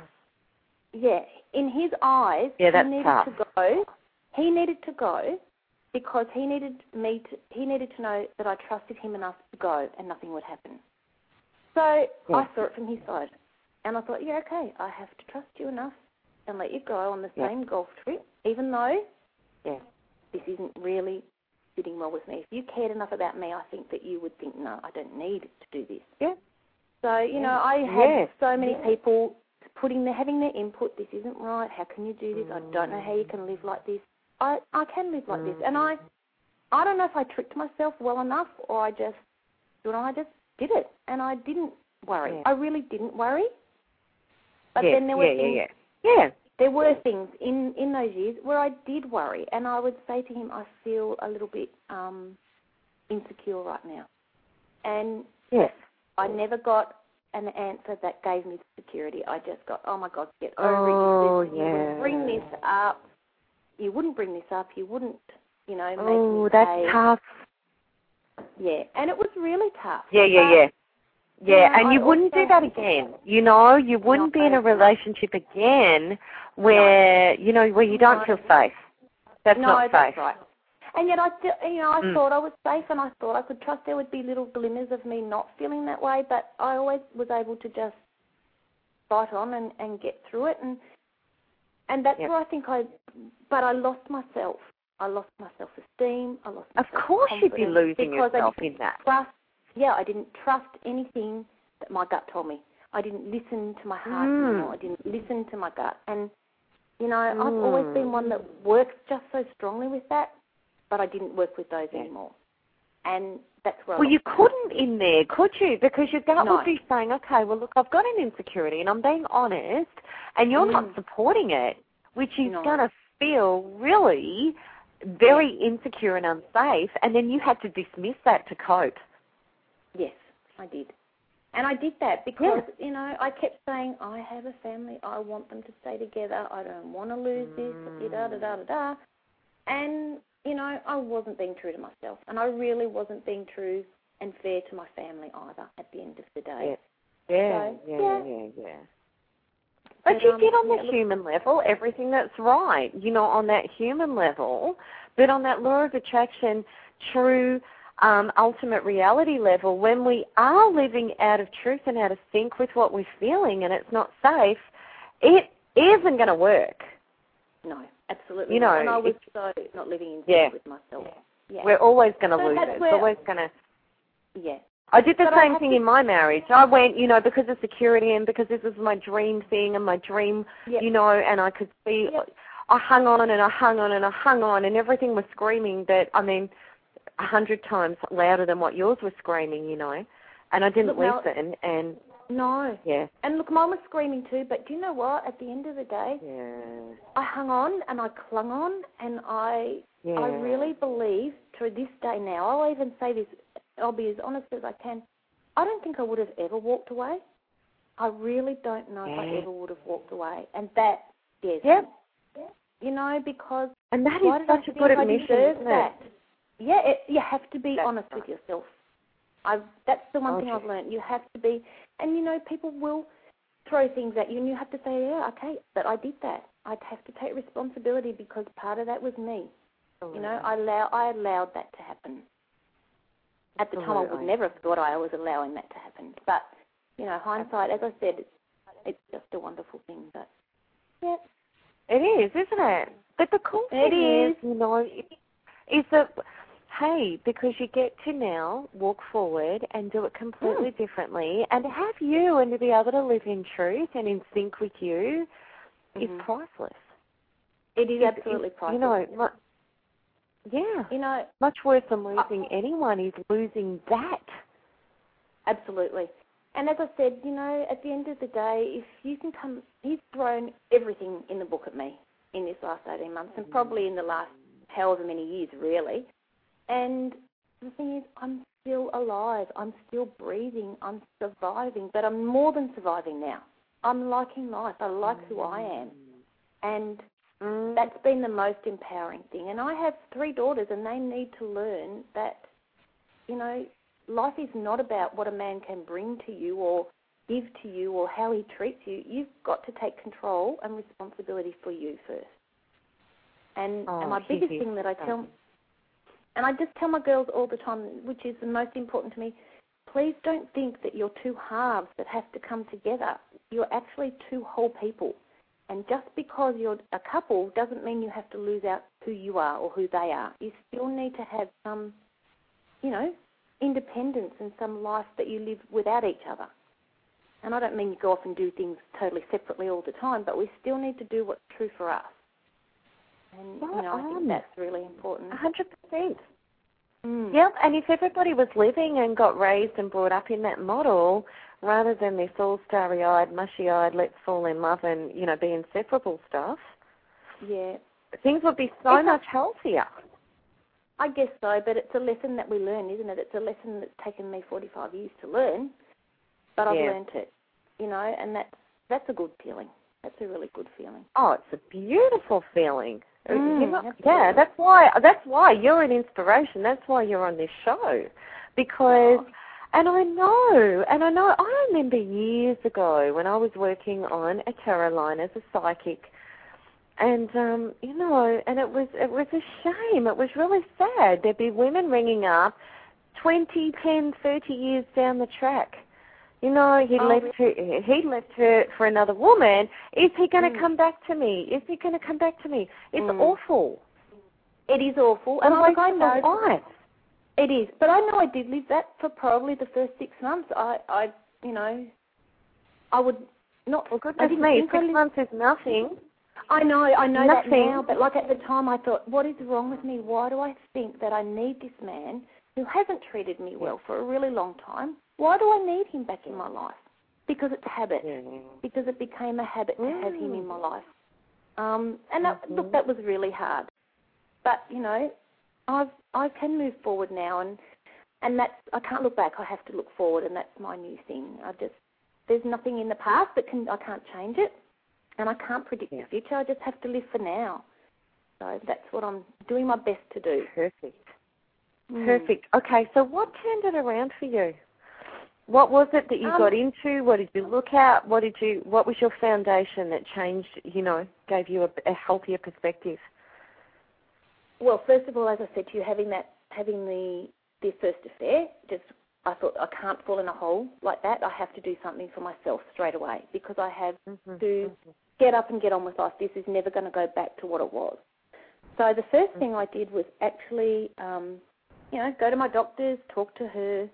Speaker 3: yeah, in his eyes,
Speaker 2: Yeah, that's
Speaker 3: he needed
Speaker 2: tough.
Speaker 3: to go. He needed to go because he needed me to. He needed to know that I trusted him enough to go, and nothing would happen. So I saw it from his side, and I thought, yeah, okay, I have to trust you enough and let you go on the
Speaker 2: Yeah.
Speaker 3: same golf trip, even though
Speaker 2: Yeah.
Speaker 3: this isn't really sitting well with me. If you cared enough about me, I think that you would think, no, I don't need to do this.
Speaker 2: Yeah.
Speaker 3: So you know, I had so many people putting their having their input. This isn't right. How can you do this? I don't know how you can live like this. I I can live like this, and I mm. I don't know if I tricked myself well enough, or I just you know I just did it, and I didn't worry.
Speaker 2: Yeah.
Speaker 3: I really didn't worry. But
Speaker 2: yeah,
Speaker 3: then there were
Speaker 2: yeah,
Speaker 3: things
Speaker 2: yeah,
Speaker 3: there were things in in those years where I did worry, and I would say to him, I feel a little bit um, insecure right now, and
Speaker 2: Yes.
Speaker 3: I never got an answer that gave me security. I just got, oh my God, get over
Speaker 2: Oh,
Speaker 3: it. You,
Speaker 2: yeah.
Speaker 3: bring this up. You wouldn't bring this up. You wouldn't, you know, make
Speaker 2: Oh,
Speaker 3: me
Speaker 2: that's
Speaker 3: pay.
Speaker 2: tough.
Speaker 3: Yeah, and it was really tough.
Speaker 2: Yeah, yeah, yeah. Yeah,
Speaker 3: Yeah,
Speaker 2: and you wouldn't do that again. You know, you wouldn't be in a relationship again where you know where you don't
Speaker 3: No.
Speaker 2: feel safe. That's
Speaker 3: no,
Speaker 2: not
Speaker 3: that's
Speaker 2: safe.
Speaker 3: right. And yet, I still, you know, I
Speaker 2: Mm.
Speaker 3: thought I was safe, and I thought I could trust there would be little glimmers of me not feeling that way. But I always was able to just fight on and and get through it, and and that's
Speaker 2: Yep.
Speaker 3: where I think I. But I lost myself. I lost my self-esteem. I lost. My
Speaker 2: Of course, you'd be losing yourself in that.
Speaker 3: trust. Yeah, I didn't trust anything that my gut told me. I didn't listen to my heart
Speaker 2: Mm.
Speaker 3: anymore. I didn't listen to my gut, and you know, I've always been one that works just so strongly with that, but I didn't work with those
Speaker 2: Yeah.
Speaker 3: anymore. And that's where
Speaker 2: Well, you couldn't in there, could you? Because your gut
Speaker 3: No.
Speaker 2: would be saying, okay, well, look, I've got an insecurity and I'm being honest, and you're not
Speaker 3: Mm.
Speaker 2: supporting it, which is
Speaker 3: No.
Speaker 2: going to feel really very insecure and unsafe, and then you had to dismiss that to cope.
Speaker 3: Yes, I did. And I did that because, you know, I kept saying, I have a family, I want them to stay together, I don't want to lose this, da da da da da. And, you know, I wasn't being true to myself. And I really wasn't being true and fair to my family either at the end of the day.
Speaker 2: Yeah,
Speaker 3: So,
Speaker 2: yeah,
Speaker 3: yeah.
Speaker 2: yeah, yeah. But
Speaker 3: But,
Speaker 2: you
Speaker 3: um,
Speaker 2: did on the
Speaker 3: yeah,
Speaker 2: human level everything that's right, you know, on that human level. But on that law of attraction, true um, ultimate reality level, when we are living out of truth and out of sync with what we're feeling and it's not safe, it isn't going to work.
Speaker 3: No, absolutely
Speaker 2: You know,
Speaker 3: And I was so not living in
Speaker 2: Yeah.
Speaker 3: with myself. Yeah.
Speaker 2: We're always going to
Speaker 3: So
Speaker 2: lose it. It's always going to.
Speaker 3: yeah.
Speaker 2: I did the
Speaker 3: But
Speaker 2: same thing
Speaker 3: to-
Speaker 2: in my marriage. I went, you know, because of security and because this was my dream thing and my dream,
Speaker 3: Yep.
Speaker 2: you know, and I could see.
Speaker 3: Yep.
Speaker 2: I hung on and I hung on and I hung on, and everything was screaming that I mean, a hundred times louder than what yours was screaming, you know, and I didn't
Speaker 3: Look,
Speaker 2: listen. And
Speaker 3: No.
Speaker 2: yeah,
Speaker 3: And look, mine was screaming too, but do you know what? At the end of the day,
Speaker 2: yeah,
Speaker 3: I hung on and I clung on and I
Speaker 2: yeah.
Speaker 3: I really believe to this day now, I'll even say this, I'll be as honest as I can, I don't think I would have ever walked away. I really don't know if I ever would have walked away, and that scares
Speaker 2: Yep.
Speaker 3: me. You know, because
Speaker 2: And that is such a good admission, isn't
Speaker 3: that? Yeah, it, you have to be
Speaker 2: That's
Speaker 3: honest
Speaker 2: right.
Speaker 3: with yourself. I that's the one
Speaker 2: Oh,
Speaker 3: thing I've learned. You have to be, and you know, people will throw things at you, and you have to say, yeah, okay, but I did that. I'd have to take responsibility because part of that was me. You know, I allow I allowed that to happen. At the time, I would never have thought I was allowing that to happen. But you know, hindsight, as I said, it's, it's just a wonderful thing. But yeah,
Speaker 2: It is, isn't it? But the cool
Speaker 3: It
Speaker 2: thing
Speaker 3: is.
Speaker 2: you know, is that hey, because you get to now walk forward and do it completely
Speaker 3: Hmm.
Speaker 2: differently, and to have you and to be able to live in truth and in sync with you is
Speaker 3: Mhm.
Speaker 2: priceless.
Speaker 3: it is
Speaker 2: It's-
Speaker 3: absolutely
Speaker 2: it's,
Speaker 3: priceless.
Speaker 2: You know, mu- yeah,
Speaker 3: you know,
Speaker 2: much worse than losing anyone is losing that.
Speaker 3: Absolutely. And as I said, you know, at the end of the day, if you can come, he's thrown everything in the book at me in this last 18 months and probably in the last however many years, really. And the thing is, I'm still alive. I'm still breathing. I'm surviving. But I'm more than surviving now. I'm liking life. I like who I am. And
Speaker 2: Mm.
Speaker 3: that's been the most empowering thing. And I have three daughters, and they need to learn that, you know, life is not about what a man can bring to you or give to you or how he treats you. You've got to take control and responsibility for you first. And,
Speaker 2: Oh,
Speaker 3: and my biggest thing that I tell. And I just tell my girls all the time, which is the most important to me, please don't think that you're two halves that have to come together. You're actually two whole people. And just because you're a couple doesn't mean you have to lose out who you are or who they are. You still need to have some, you know, independence and some life that you live without each other. And I don't mean you go off and do things totally separately all the time, but we still need to do what's true for us. And you know, I think that's really important.
Speaker 2: A hundred percent.
Speaker 3: Mm.
Speaker 2: Yep, and if everybody was living and got raised and brought up in that model, rather than this all starry-eyed, mushy-eyed, let's fall in love and you know be inseparable stuff,
Speaker 3: Yeah.
Speaker 2: things would be so
Speaker 3: It's a-
Speaker 2: much healthier.
Speaker 3: I guess so, but it's a lesson that we learn, isn't it? It's a lesson that's taken me 45 years to learn, but I've
Speaker 2: Yeah.
Speaker 3: learned it, you know, and that's that's a good feeling. That's a really good feeling.
Speaker 2: Oh, it's a beautiful feeling.
Speaker 3: Mm,
Speaker 2: You know-
Speaker 3: absolutely.
Speaker 2: yeah, that's why that's why you're an inspiration. That's why you're on this show, because.
Speaker 3: Oh.
Speaker 2: And I know, and I know, I remember years ago when I was working on a tarot line as a psychic, and um, you know, and it was it was a shame. It was really sad. There'd be women ringing up, twenty, ten, thirty years down the track. You know, he
Speaker 3: Oh,
Speaker 2: left her. He left her for another woman. Is he going to
Speaker 3: Mm.
Speaker 2: come back to me? Is he going to come back to me? It's
Speaker 3: Mm.
Speaker 2: awful.
Speaker 3: It is awful, and
Speaker 2: a
Speaker 3: I,
Speaker 2: waste
Speaker 3: I
Speaker 2: of
Speaker 3: know
Speaker 2: life.
Speaker 3: it is. But I know I did live that for probably the first six months. I, I, you know, I would not.
Speaker 2: Well, goodness me, six
Speaker 3: lived-
Speaker 2: months is nothing.
Speaker 3: I know, I know that now, but like at the time I thought, what is wrong with me? Why do I think that I need this man who hasn't treated me well for a really long time? Why do I need him back in my life? Because it's a habit. Because it became a habit to have him in my life. Um, and that, look,
Speaker 2: Mhm.
Speaker 3: that was really hard. But you know, I've I can move forward now, and and that's I can't look back. I have to look forward, and that's my new thing. I just there's nothing in the past that can I can't change it, and I can't predict
Speaker 2: Yeah.
Speaker 3: the future. I just have to live for now. So that's what I'm doing my best to do.
Speaker 2: Perfect.
Speaker 3: Mm.
Speaker 2: Perfect. Okay, so what turned it around for you? What was it that you
Speaker 3: Um,
Speaker 2: got into? What did you look at? What did you? What was your foundation that changed? You know, gave you a, a healthier perspective.
Speaker 3: Well, first of all, as I said to you, having that having the the first affair, just I thought I can't fall in a hole like that. I have to do something for myself straight away because I have
Speaker 2: Mm-hmm.
Speaker 3: to get up and get on with life. This is never going to go back to what it was. So the first thing I did was actually, um, you know, go to my doctors, talk to her,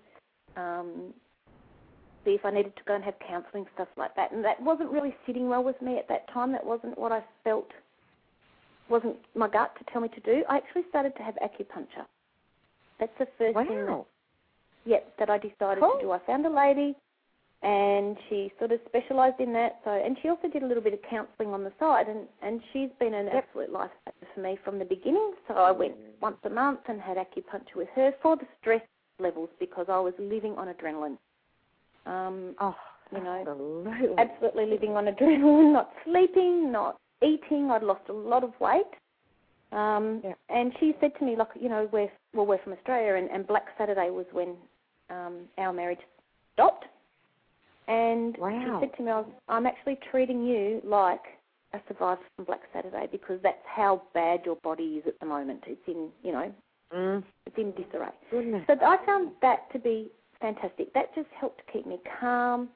Speaker 3: um, see if I needed to go and have counselling, stuff like that. And that wasn't really sitting well with me at that time. That wasn't what I felt, wasn't my gut to tell me to do. I actually started to have acupuncture. That's the first thing that,
Speaker 2: Wow.
Speaker 3: yep, that I decided
Speaker 2: Cool.
Speaker 3: to do. I found a lady and she sort of specialised in that. So, and she also did a little bit of counselling on the side, and and she's been an
Speaker 2: Yep.
Speaker 3: absolute lifesaver for me from the beginning. So I went once a month and had acupuncture with her for the stress levels because I was living on adrenaline. Um,
Speaker 2: Oh,
Speaker 3: you know,
Speaker 2: Absolutely.
Speaker 3: absolutely living on adrenaline, *laughs* not sleeping, not eating. I'd lost a lot of weight. Um,
Speaker 2: Yeah.
Speaker 3: And she said to me, like, you know, we're well, we're from Australia, and, and Black Saturday was when um, our marriage stopped. And
Speaker 2: Wow.
Speaker 3: she said to me, I'm actually treating you like a survivor from Black Saturday because that's how bad your body is at the moment. It's in, you know,
Speaker 2: Mm,
Speaker 3: it's in disarray.
Speaker 2: goodness.
Speaker 3: So I found that to be fantastic. That just helped keep me calm,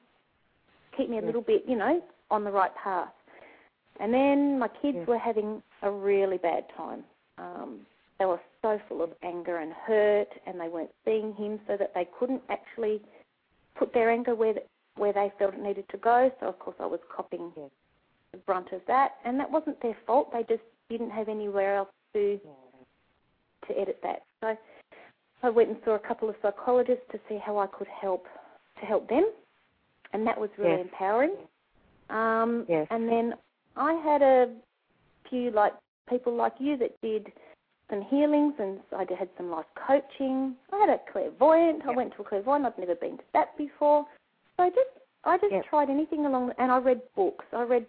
Speaker 3: keep me a
Speaker 2: Yeah.
Speaker 3: little bit, you know, on the right path. And then my kids
Speaker 2: Yeah.
Speaker 3: were having a really bad time. Um, they were so full of anger and hurt, and they weren't seeing him, so that they couldn't actually put their anger where the, where they felt it needed to go. So of course I was copying
Speaker 2: Yes.
Speaker 3: the brunt of that, and that wasn't their fault. They just didn't have anywhere else to to edit that. So I went and saw a couple of psychologists to see how I could help to help them, and that was really
Speaker 2: Yes.
Speaker 3: empowering. Um,
Speaker 2: Yes.
Speaker 3: And then I had a few like people like you that did some healings, and I had some life coaching. I had a clairvoyant. I went to a clairvoyant. I've never been to that before. So I just I just
Speaker 2: Yep.
Speaker 3: tried anything along, and I read books. I read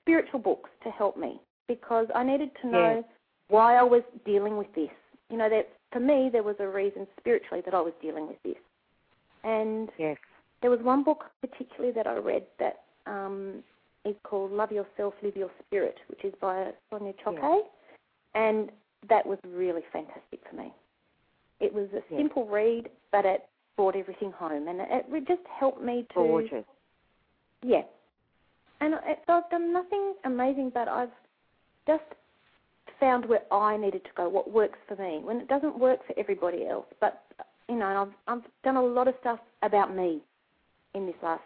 Speaker 3: spiritual books to help me because I needed to know
Speaker 2: Yes.
Speaker 3: why I was dealing with this. You know, that for me there was a reason spiritually that I was dealing with this. And
Speaker 2: Yes.
Speaker 3: there was one book particularly that I read that um, is called Love Yourself, Live Your Spirit, which is by Sonia Choquette, and that was really fantastic for me. It was a
Speaker 2: Yes.
Speaker 3: simple read, but it brought everything home, and it, just helped me to
Speaker 2: Gorgeous.
Speaker 3: yeah. And so I've done nothing amazing, but I've just found where I needed to go, what works for me. When it doesn't work for everybody else, but you know, I've I've done a lot of stuff about me in this last,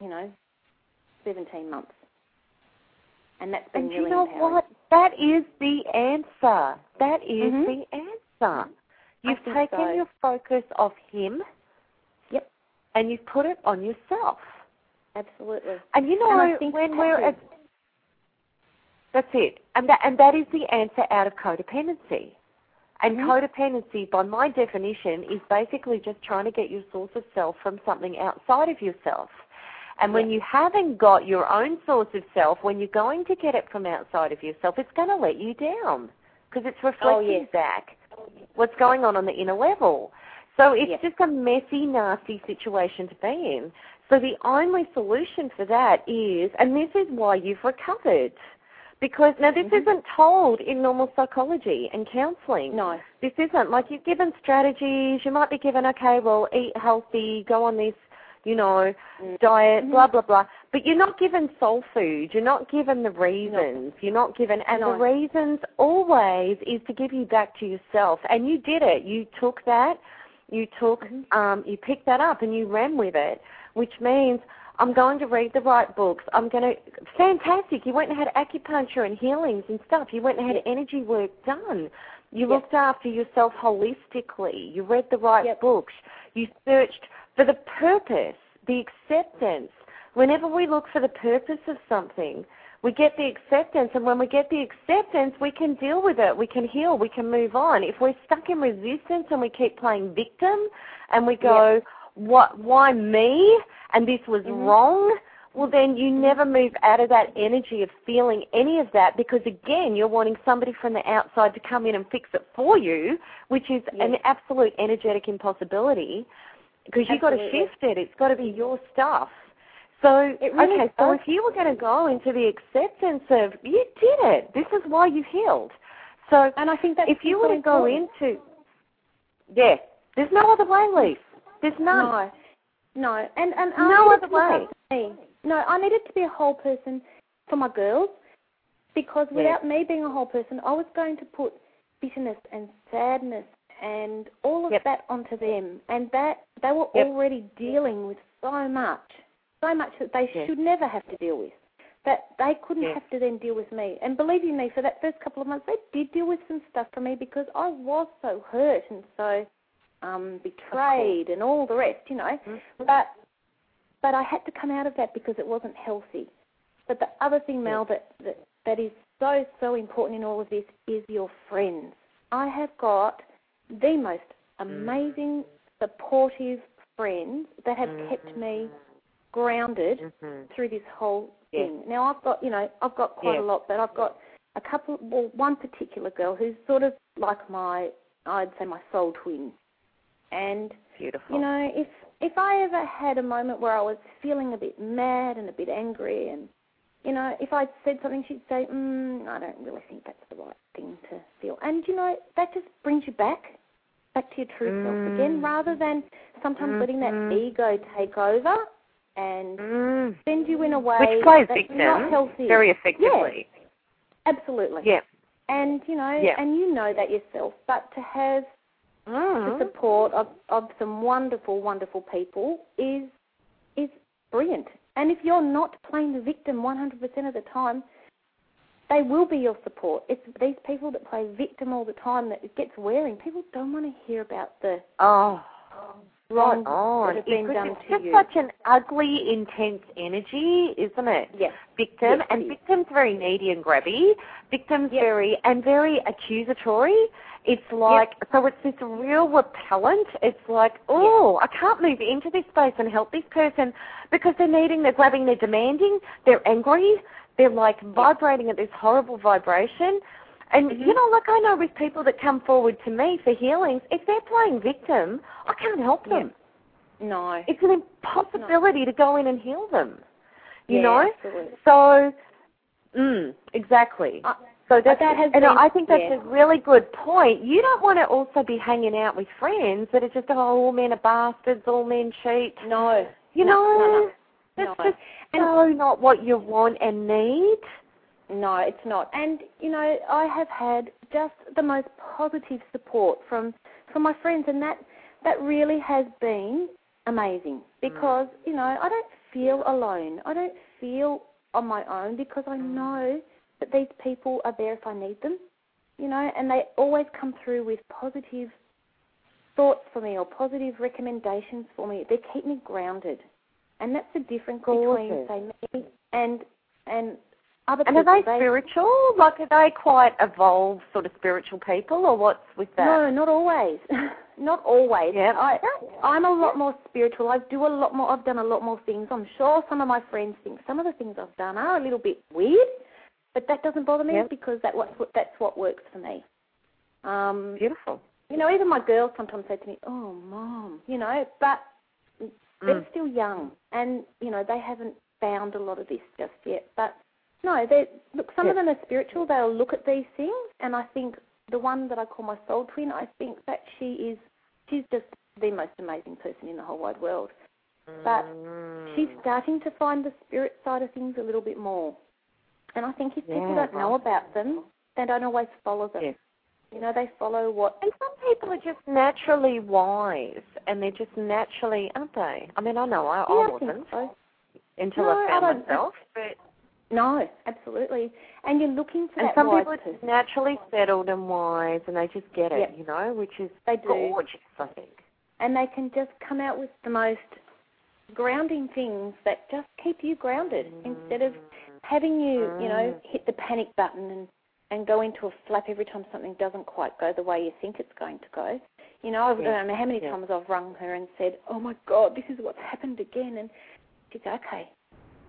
Speaker 3: you know, seventeen months, and that's been
Speaker 2: And
Speaker 3: really
Speaker 2: you know
Speaker 3: empowering.
Speaker 2: what? That is the answer. That is
Speaker 3: Mhm.
Speaker 2: the answer. You've taken
Speaker 3: so.
Speaker 2: your focus off him.
Speaker 3: Yep.
Speaker 2: And you've put it on yourself.
Speaker 3: Absolutely.
Speaker 2: And you know
Speaker 3: And
Speaker 2: when we're
Speaker 3: it.
Speaker 2: At, that's it. And that and that is the answer out of codependency. And
Speaker 3: Mhm.
Speaker 2: codependency, by my definition, is basically just trying to get your source of self from something outside of yourself. And when you haven't got your own source of self, when you're going to get it from outside of yourself, it's going to let you down because it's reflecting
Speaker 3: Oh, yes.
Speaker 2: back what's going on on the inner level. So it's
Speaker 3: Yes.
Speaker 2: just a messy, nasty situation to be in. So the only solution for that is, and this is why you've recovered, because now this
Speaker 3: Mhm.
Speaker 2: isn't told in normal psychology and counselling.
Speaker 3: No.
Speaker 2: This isn't like you're given strategies. You might be given, okay, well, eat healthy, go on this, you know,
Speaker 3: Mm.
Speaker 2: diet, blah blah blah. But you're not given soul food. You're not given the reasons. You're not given, and
Speaker 3: No.
Speaker 2: the reasons always is to give you back to yourself. And you did it. You took that. You took,
Speaker 3: Mhm.
Speaker 2: um, you picked that up and you ran with it, which means I'm going to read the right books. I'm going to, fantastic. You went and had acupuncture and healings and stuff. You went and had energy work done. You
Speaker 3: Yes.
Speaker 2: looked after yourself holistically. You read the right
Speaker 3: Yep.
Speaker 2: books. You searched for the purpose, the acceptance. Whenever we look for the purpose of something, we get the acceptance, and when we get the acceptance, we can deal with it. We can heal. We can move on. If we're stuck in resistance and we keep playing victim, and we go, "What? Why me?" and this was
Speaker 3: Mhm.
Speaker 2: wrong. Well, then you never move out of that energy of feeling any of that because, again, you're wanting somebody from the outside to come in and fix it for you, which is an absolute energetic impossibility because you've got to shift it. It's got to be your stuff. So,
Speaker 3: It really
Speaker 2: okay, so if you were going to go into the acceptance of, you did it. This is why you healed. So,
Speaker 3: And I think that
Speaker 2: if you were to go into, yeah, there's no other way, Leaf. There's none.
Speaker 3: No, no, and and
Speaker 2: No
Speaker 3: I needed
Speaker 2: other way.
Speaker 3: Me. No, I needed to be a whole person for my girls because without me being a whole person, I was going to put bitterness and sadness and all of
Speaker 2: Yep.
Speaker 3: that onto them, and that they were
Speaker 2: Yep.
Speaker 3: already dealing with so much, so much that they
Speaker 2: Yeah.
Speaker 3: should never have to deal with. That they couldn't
Speaker 2: Yeah.
Speaker 3: have to then deal with me. And believe you me, for that first couple of months, they did deal with some stuff for me because I was so hurt and so um, betrayed and all the rest, you know.
Speaker 2: Mhm.
Speaker 3: But but I had to come out of that because it wasn't healthy. But the other thing, Mel, that, that that is so so important in all of this is your friends. I have got the most amazing, supportive friends that have kept me grounded
Speaker 2: Mhm.
Speaker 3: through this whole
Speaker 2: Yeah.
Speaker 3: thing. Now I've got, you know, I've got quite
Speaker 2: Yeah.
Speaker 3: a lot, but I've got a couple, well, one particular girl who's sort of like my, I'd say my soul twin. And
Speaker 2: Beautiful.
Speaker 3: you know, if if I ever had a moment where I was feeling a bit mad and a bit angry, and you know, if I'd said something, she'd say, mm, "I don't really think that's the right thing to feel," and you know, that just brings you back, back to your true self again,
Speaker 2: Mm.
Speaker 3: rather than sometimes letting that
Speaker 2: Mhm.
Speaker 3: ego take over and
Speaker 2: Mm.
Speaker 3: send you in a way
Speaker 2: Which plays
Speaker 3: that's
Speaker 2: victim
Speaker 3: not healthy.
Speaker 2: very effectively.
Speaker 3: Absolutely.
Speaker 2: Yeah.
Speaker 3: And you know,
Speaker 2: Yeah.
Speaker 3: and you know that yourself, but to have the
Speaker 2: Mm.
Speaker 3: support of, of some wonderful, wonderful people is is brilliant. And if you're not playing the victim 100% of the time, they will be your support. It's these people that play victim all the time that it gets wearing. People don't want to hear about the
Speaker 2: Oh.
Speaker 3: Wrong
Speaker 2: on.
Speaker 3: that
Speaker 2: Because it's just such an ugly, intense energy, isn't it?
Speaker 3: Yes.
Speaker 2: Victim
Speaker 3: Yes,
Speaker 2: and victim's very needy and grabby. Victim's
Speaker 3: Yep.
Speaker 2: very and very accusatory. It's like so it's this real repellent. It's like, oh, I can't move into this space and help this person because they're needing, they're grabbing, they're demanding, they're angry, they're like vibrating at this horrible vibration. And
Speaker 3: Mhm.
Speaker 2: you know, like I know with people that come forward to me for healings, if they're playing victim, I can't help
Speaker 3: Yeah.
Speaker 2: them.
Speaker 3: No.
Speaker 2: It's an impossibility to go in and heal them. You
Speaker 3: yeah,
Speaker 2: know?
Speaker 3: Absolutely.
Speaker 2: So, mm, exactly.
Speaker 3: Uh,
Speaker 2: So
Speaker 3: that has
Speaker 2: and
Speaker 3: been-
Speaker 2: I think that's
Speaker 3: yeah.
Speaker 2: a really good point. You don't want to also be hanging out with friends that are just, oh, all men are bastards, all men cheat.
Speaker 3: no.
Speaker 2: You
Speaker 3: No,
Speaker 2: know,
Speaker 3: no, no.
Speaker 2: that's
Speaker 3: No.
Speaker 2: just so not what you want and need.
Speaker 3: No, it's not. And you know, I have had just the most positive support from from my friends, and that that really has been amazing mm. because you know I don't feel alone. I don't feel on my own because I mm. know that these people are there if I need them. You know, and they always come through with positive thoughts for me or positive recommendations for me. They keep me grounded, and that's the difference between
Speaker 2: Gorgeous.
Speaker 3: say me and and other
Speaker 2: And are
Speaker 3: people.
Speaker 2: they spiritual? Like, are they quite evolved sort of spiritual people, or what's with that?
Speaker 3: No, not always. *laughs* not always.
Speaker 2: Yeah.
Speaker 3: I, I'm a lot more spiritual. I do a lot more. I've done a lot more things. I'm sure some of my friends think some of the things I've done are a little bit weird, but that doesn't bother me
Speaker 2: Yep.
Speaker 3: because that what that's what works for me. Um,
Speaker 2: Beautiful.
Speaker 3: you know, even my girls sometimes say to me, "Oh, mom," you know, but they're
Speaker 2: Mm.
Speaker 3: still young, and you know they haven't found a lot of this just yet. But no, they look. Some of them are spiritual. They'll look at these things, and I think the one that I call my soul twin, I think that she is, she's just the most amazing person in the whole wide world. But
Speaker 2: Mm.
Speaker 3: She's starting to find the spirit side of things a little bit more, and I think if people don't know about them, they don't always follow them.
Speaker 2: Yes.
Speaker 3: You know, they follow what
Speaker 2: And some people are just naturally wise, and they're just naturally, aren't they? I mean, I know I,
Speaker 3: Yeah,
Speaker 2: I
Speaker 3: I
Speaker 2: wasn't
Speaker 3: so.
Speaker 2: until
Speaker 3: No,
Speaker 2: I
Speaker 3: I
Speaker 2: found
Speaker 3: don't-
Speaker 2: myself, but
Speaker 3: No, absolutely. And you're looking for
Speaker 2: and
Speaker 3: that
Speaker 2: some
Speaker 3: wise
Speaker 2: people are
Speaker 3: person.
Speaker 2: just naturally settled and wise, and they just get it,
Speaker 3: Yep.
Speaker 2: you know, which is
Speaker 3: They do.
Speaker 2: gorgeous, I think.
Speaker 3: and they can just come out with the most grounding things that just keep you grounded instead of having you, you know,
Speaker 2: Mm.
Speaker 3: hit the panic button and and go into a flap every time something doesn't quite go the way you think it's going to go. You know, I
Speaker 2: Yeah.
Speaker 3: don't know how many
Speaker 2: Yeah.
Speaker 3: times I've rung her and said, "Oh my God, this is what's happened again," and she's okay.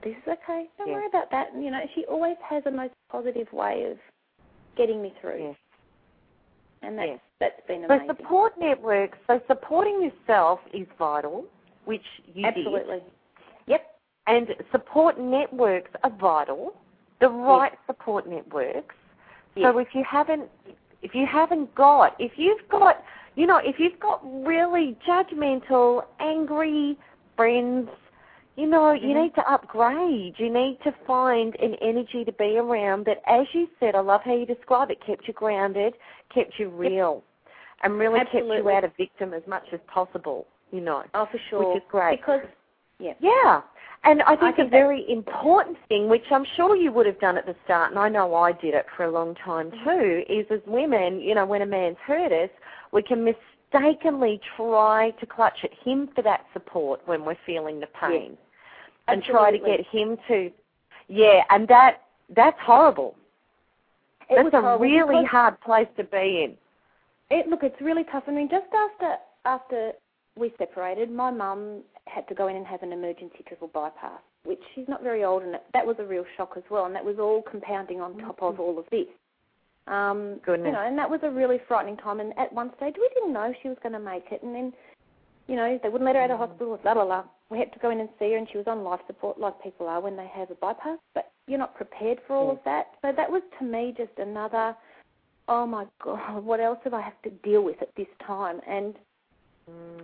Speaker 3: This is okay. Don't
Speaker 2: Yeah.
Speaker 3: worry about that. And, you know, she always has a most positive way of getting me through,
Speaker 2: Yes.
Speaker 3: and that's
Speaker 2: Yes.
Speaker 3: that's been
Speaker 2: So support networks, so supporting yourself is vital, which you did.
Speaker 3: Absolutely. Yep.
Speaker 2: And support networks are vital. The right support networks. Yes. So if you haven't if you haven't got if you've got you know, if you've got really judgmental, angry friends, you know, you
Speaker 3: Mhm.
Speaker 2: need to upgrade. You need to find an energy to be around that as you said, I love how you describe it, kept you grounded, kept you real. And really kept you out of victim as much as possible, you know.
Speaker 3: Oh, for sure.
Speaker 2: Which is great.
Speaker 3: Because, yeah.
Speaker 2: Yeah. And I think,
Speaker 3: think
Speaker 2: a very important thing, which I'm sure you would have done at the start, and I know I did it for a long time
Speaker 3: Mm-hmm.
Speaker 2: too, is as women, you know, when a man's hurt us, we can mistakenly try to clutch at him for that support when we're feeling the pain. And try to get him to yeah, and that that's horrible.
Speaker 3: It
Speaker 2: that's
Speaker 3: was
Speaker 2: a
Speaker 3: horrible
Speaker 2: really hard place to be in.
Speaker 3: It, look, it's really tough. I mean, just after after we separated, my mum had to go in and have an emergency triple bypass, which she's not very old, and that was a real shock as well. And that was all compounding on top of mm-hmm. all of this. Um,
Speaker 2: Goodness.
Speaker 3: You know, and that was a really frightening time. And at one stage, we didn't know she was going to make it. And then, you know, they wouldn't let her out of mm. hospital. Blah blah blah. We had to go in and see her, and she was on life support, like people are when they have a bypass. But you're not prepared for all
Speaker 2: Yeah.
Speaker 3: of that. So that was to me just another. Oh my *laughs* God! What else have I have to deal with at this time? And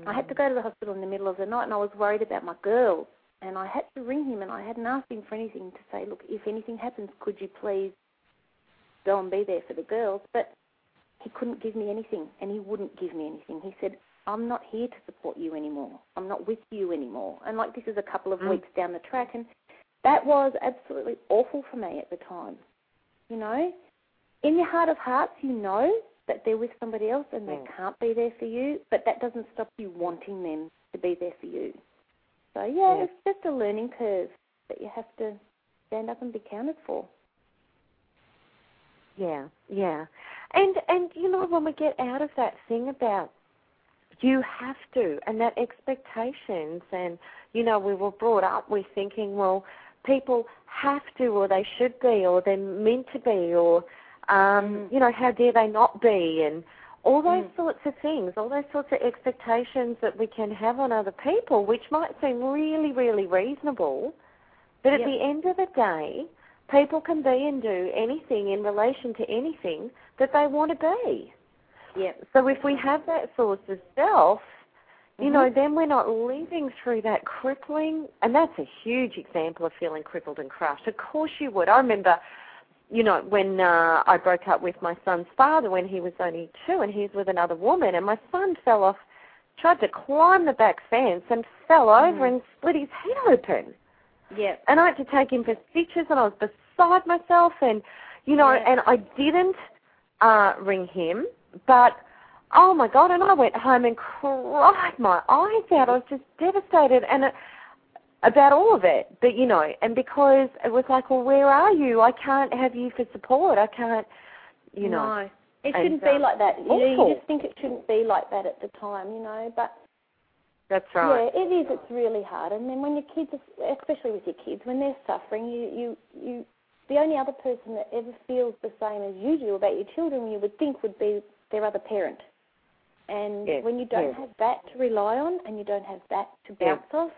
Speaker 3: I had to mm. go to the hospital in the middle of the night, and I was worried about my girls. And I had to ring him, and I hadn't asked him for anything to say, look, if anything happens, could you please go and be there for the girls? But he couldn't give me anything, and he wouldn't give me anything. He said, I'm not here to support you anymore. I'm not with you anymore. And like this is a couple of
Speaker 2: Mm.
Speaker 3: weeks down the track, and that was absolutely awful for me at the time. You know, in your heart of hearts, you know that they're with somebody else and they
Speaker 2: Mm.
Speaker 3: can't be there for you, but that doesn't stop you wanting them to be there for you. So yeah,
Speaker 2: Yeah.
Speaker 3: it's just a learning curve that you have to stand up and be counted for.
Speaker 2: Yeah, yeah. And and you know when we get out of that thing about you have to and that expectations and you know we were brought up with thinking well people have to or they should be or they're meant to be or um
Speaker 3: Mm.
Speaker 2: you know how dare they not be and all those
Speaker 3: Mm.
Speaker 2: sorts of things all those sorts of expectations that we can have on other people which might seem really really reasonable but at the end of the day people can be and do anything in relation to anything that they want to be.
Speaker 3: Yeah.
Speaker 2: So if we have that source of self, you
Speaker 3: Mhm.
Speaker 2: know, then we're not living through that crippling, and that's a huge example of feeling crippled and crushed. Of course you would. I remember, you know, when uh, I broke up with my son's father when he was only two and he was with another woman, and my son fell off, tried to climb the back fence and fell over
Speaker 3: Mhm.
Speaker 2: and split his head open
Speaker 3: Yeah.
Speaker 2: and I had to take him for stitches, and I was beside myself, and you know,
Speaker 3: Yeah.
Speaker 2: and I didn't uh, ring him, but oh my god, and I went home and cried my eyes out. I was just devastated, and it, about all of it, but you know, and because it was like, well, where are you? I can't have you for support. I can't, you know.
Speaker 3: No. It shouldn't be
Speaker 2: um,
Speaker 3: like that. You, know, you just think it shouldn't be like that at the time, you know. But
Speaker 2: That's right.
Speaker 3: yeah, it is. It's really hard. And then when your kids, are, especially with your kids, when they're suffering, you you you. The only other person that ever feels the same as you do about your children, you would think, would be their other parent. And
Speaker 2: Yes,
Speaker 3: when you don't
Speaker 2: yes.
Speaker 3: have that to rely on, and you don't have that to
Speaker 2: Yes.
Speaker 3: bounce off,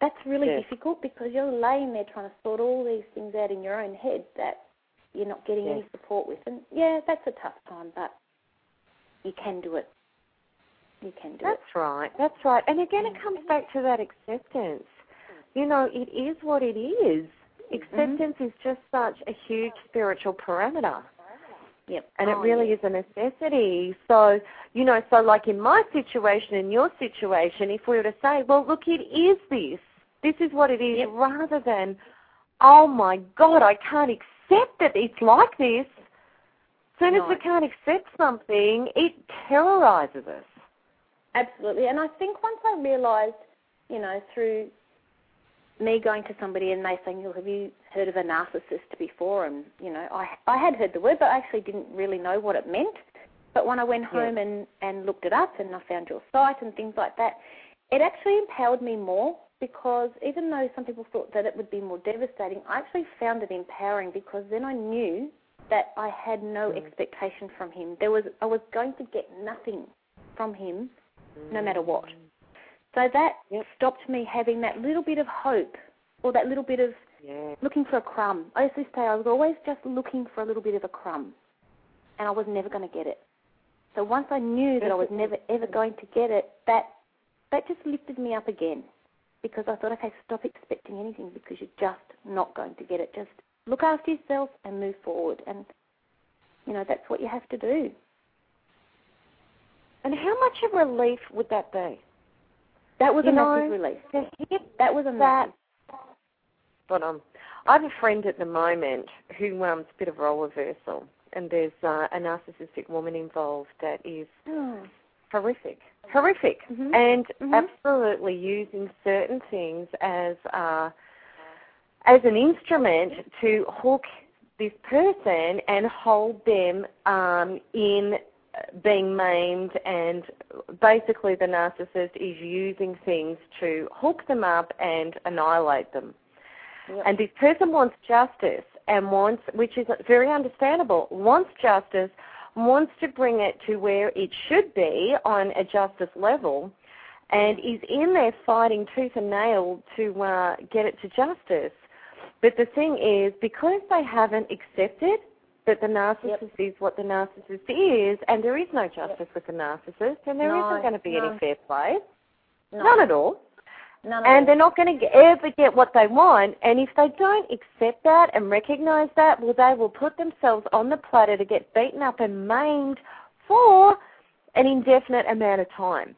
Speaker 3: that's really
Speaker 2: Yes.
Speaker 3: difficult because you're laying there trying to sort all these things out in your own head that you're not getting
Speaker 2: Yes.
Speaker 3: any support with. And yeah, that's a tough time, but you can do it. You can do it.
Speaker 2: That's right. That's right. And again, it mm. comes back to that acceptance. You know, it is what it is. Mm-hmm. Acceptance is just such a huge spiritual parameter.
Speaker 3: Yep.
Speaker 2: And it
Speaker 3: Oh,
Speaker 2: really
Speaker 3: yeah.
Speaker 2: is a necessity. So, you know, so like in my situation, in your situation, if we were to say, well, look, it is this. This is what it is,
Speaker 3: Yep.
Speaker 2: rather than, oh my God, I can't accept that it's like this. As soon as we can't accept something, it terrorizes us.
Speaker 3: Absolutely. And I think once I realised, you know, through me going to somebody and they saying, "Well, have you heard of a narcissist before?" And you know, I I had heard the word, but I actually didn't really know what it meant. But when I went
Speaker 2: Yeah.
Speaker 3: home and and looked it up and I found your site and things like that, it actually empowered me more because even though some people thought that it would be more devastating, I actually found it empowering because then I knew that I had no
Speaker 2: Mm.
Speaker 3: expectation from him. There was I was going to get nothing from him no matter what. So that
Speaker 2: Yep.
Speaker 3: stopped me having that little bit of hope or that little bit of
Speaker 2: Yeah.
Speaker 3: looking for a crumb. I used to say I was always just looking for a little bit of a crumb and I was never going to get it. So once I knew that I was never ever going to get it, that that just lifted me up again because I thought, okay, stop expecting anything because you're just not going to get it. Just look after yourself and move forward. And, you know, that's what you have to do.
Speaker 2: And how much of relief would that be?
Speaker 3: That was
Speaker 2: You
Speaker 3: a massive relief. That was a
Speaker 2: that,
Speaker 3: massive.
Speaker 2: but um, I have a friend at the moment who um, it's a bit of role reversal, and there's uh, a narcissistic woman involved that is
Speaker 3: Oh.
Speaker 2: horrific, horrific,
Speaker 3: Mhm.
Speaker 2: and
Speaker 3: Mhm.
Speaker 2: absolutely using certain things as uh, as an instrument to hook this person and hold them um, in being maimed, and basically the narcissist is using things to hook them up and annihilate them.
Speaker 3: Yep.
Speaker 2: And this person wants justice and wants, which is very understandable, wants justice, wants to bring it to where it should be on a justice level, and is in there fighting tooth and nail to uh, get it to justice. But the thing is, because they haven't accepted that the narcissist
Speaker 3: Yep.
Speaker 2: is what the narcissist is, and there is no justice with the narcissist, and there
Speaker 3: No,
Speaker 2: not going to be
Speaker 3: no.
Speaker 2: any fair play.
Speaker 3: No,
Speaker 2: None at all.
Speaker 3: none
Speaker 2: And they're not going to ever get what they want. And if they don't accept that and recognize that, well, they will put themselves on the platter to get beaten up and maimed for an indefinite amount of time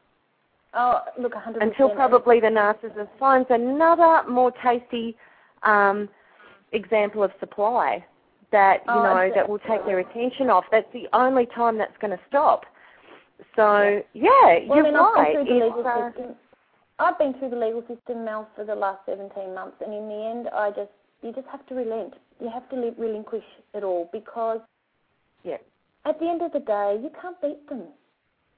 Speaker 3: Oh, look, 100%.
Speaker 2: until probably the narcissist finds another more tasty um, example of supply that you
Speaker 3: Oh,
Speaker 2: know that will take their attention off. That's the only time that's going to stop. So yeah,
Speaker 3: Well,
Speaker 2: you're
Speaker 3: then I've
Speaker 2: right.
Speaker 3: been through the legal
Speaker 2: uh,
Speaker 3: system. I've been through the legal system, Mel, for the last 17 months, and in the end, I just you just have to relent. You have to li- relinquish it all because
Speaker 2: yeah,
Speaker 3: at the end of the day, you can't beat them.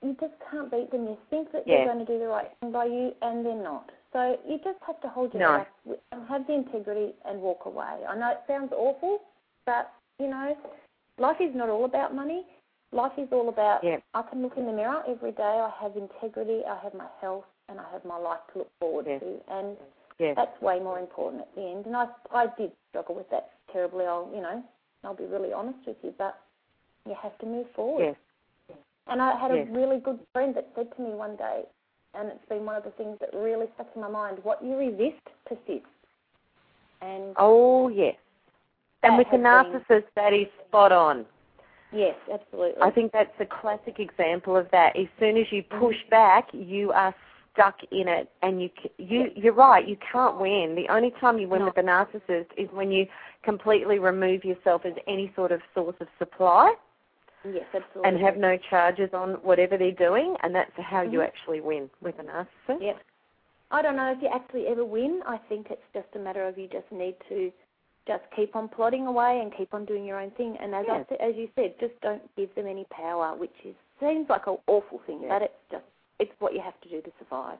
Speaker 3: You just can't beat them. You think that
Speaker 2: Yeah.
Speaker 3: they're going to do the right thing by you, and they're not. So you just have to hold your
Speaker 2: No.
Speaker 3: back and have the integrity and walk away. I know it sounds awful, but you know, life is not all about money. Life is all about
Speaker 2: Yeah.
Speaker 3: I can look in the mirror every day. I have integrity. I have my health, and I have my life to look forward
Speaker 2: Yeah.
Speaker 3: to. And
Speaker 2: yeah,
Speaker 3: that's way more important at the end. And I I did struggle with that terribly. I'll you know I'll be really honest with you, but you have to move forward.
Speaker 2: yes.
Speaker 3: And I had
Speaker 2: Yes.
Speaker 3: a really good friend that said to me one day, and it's been one of the things that really stuck in my mind: what you resist persists. And
Speaker 2: Oh yes. And with the
Speaker 3: has been-
Speaker 2: narcissist, that is spot on.
Speaker 3: yes, absolutely.
Speaker 2: I think that's a classic example of that. As soon as you push
Speaker 3: Mm-hmm.
Speaker 2: back, you are stuck in it, and you you you're right. You can't win. The only time you win
Speaker 3: No.
Speaker 2: with the narcissist is when you completely remove yourself as any sort of source of supply
Speaker 3: yes, absolutely.
Speaker 2: and have no charges on whatever they're doing, and that's how you
Speaker 3: Mhm.
Speaker 2: actually win with a narcissist.
Speaker 3: Yep. I don't know if you actually ever win. I think it's just a matter of you just need to just keep on plodding away and keep on doing your own thing. And as
Speaker 2: Yes.
Speaker 3: said, as you said, just don't give them any power, which is seems like an awful thing,
Speaker 2: Yeah.
Speaker 3: but it's just it's what you have to do to survive.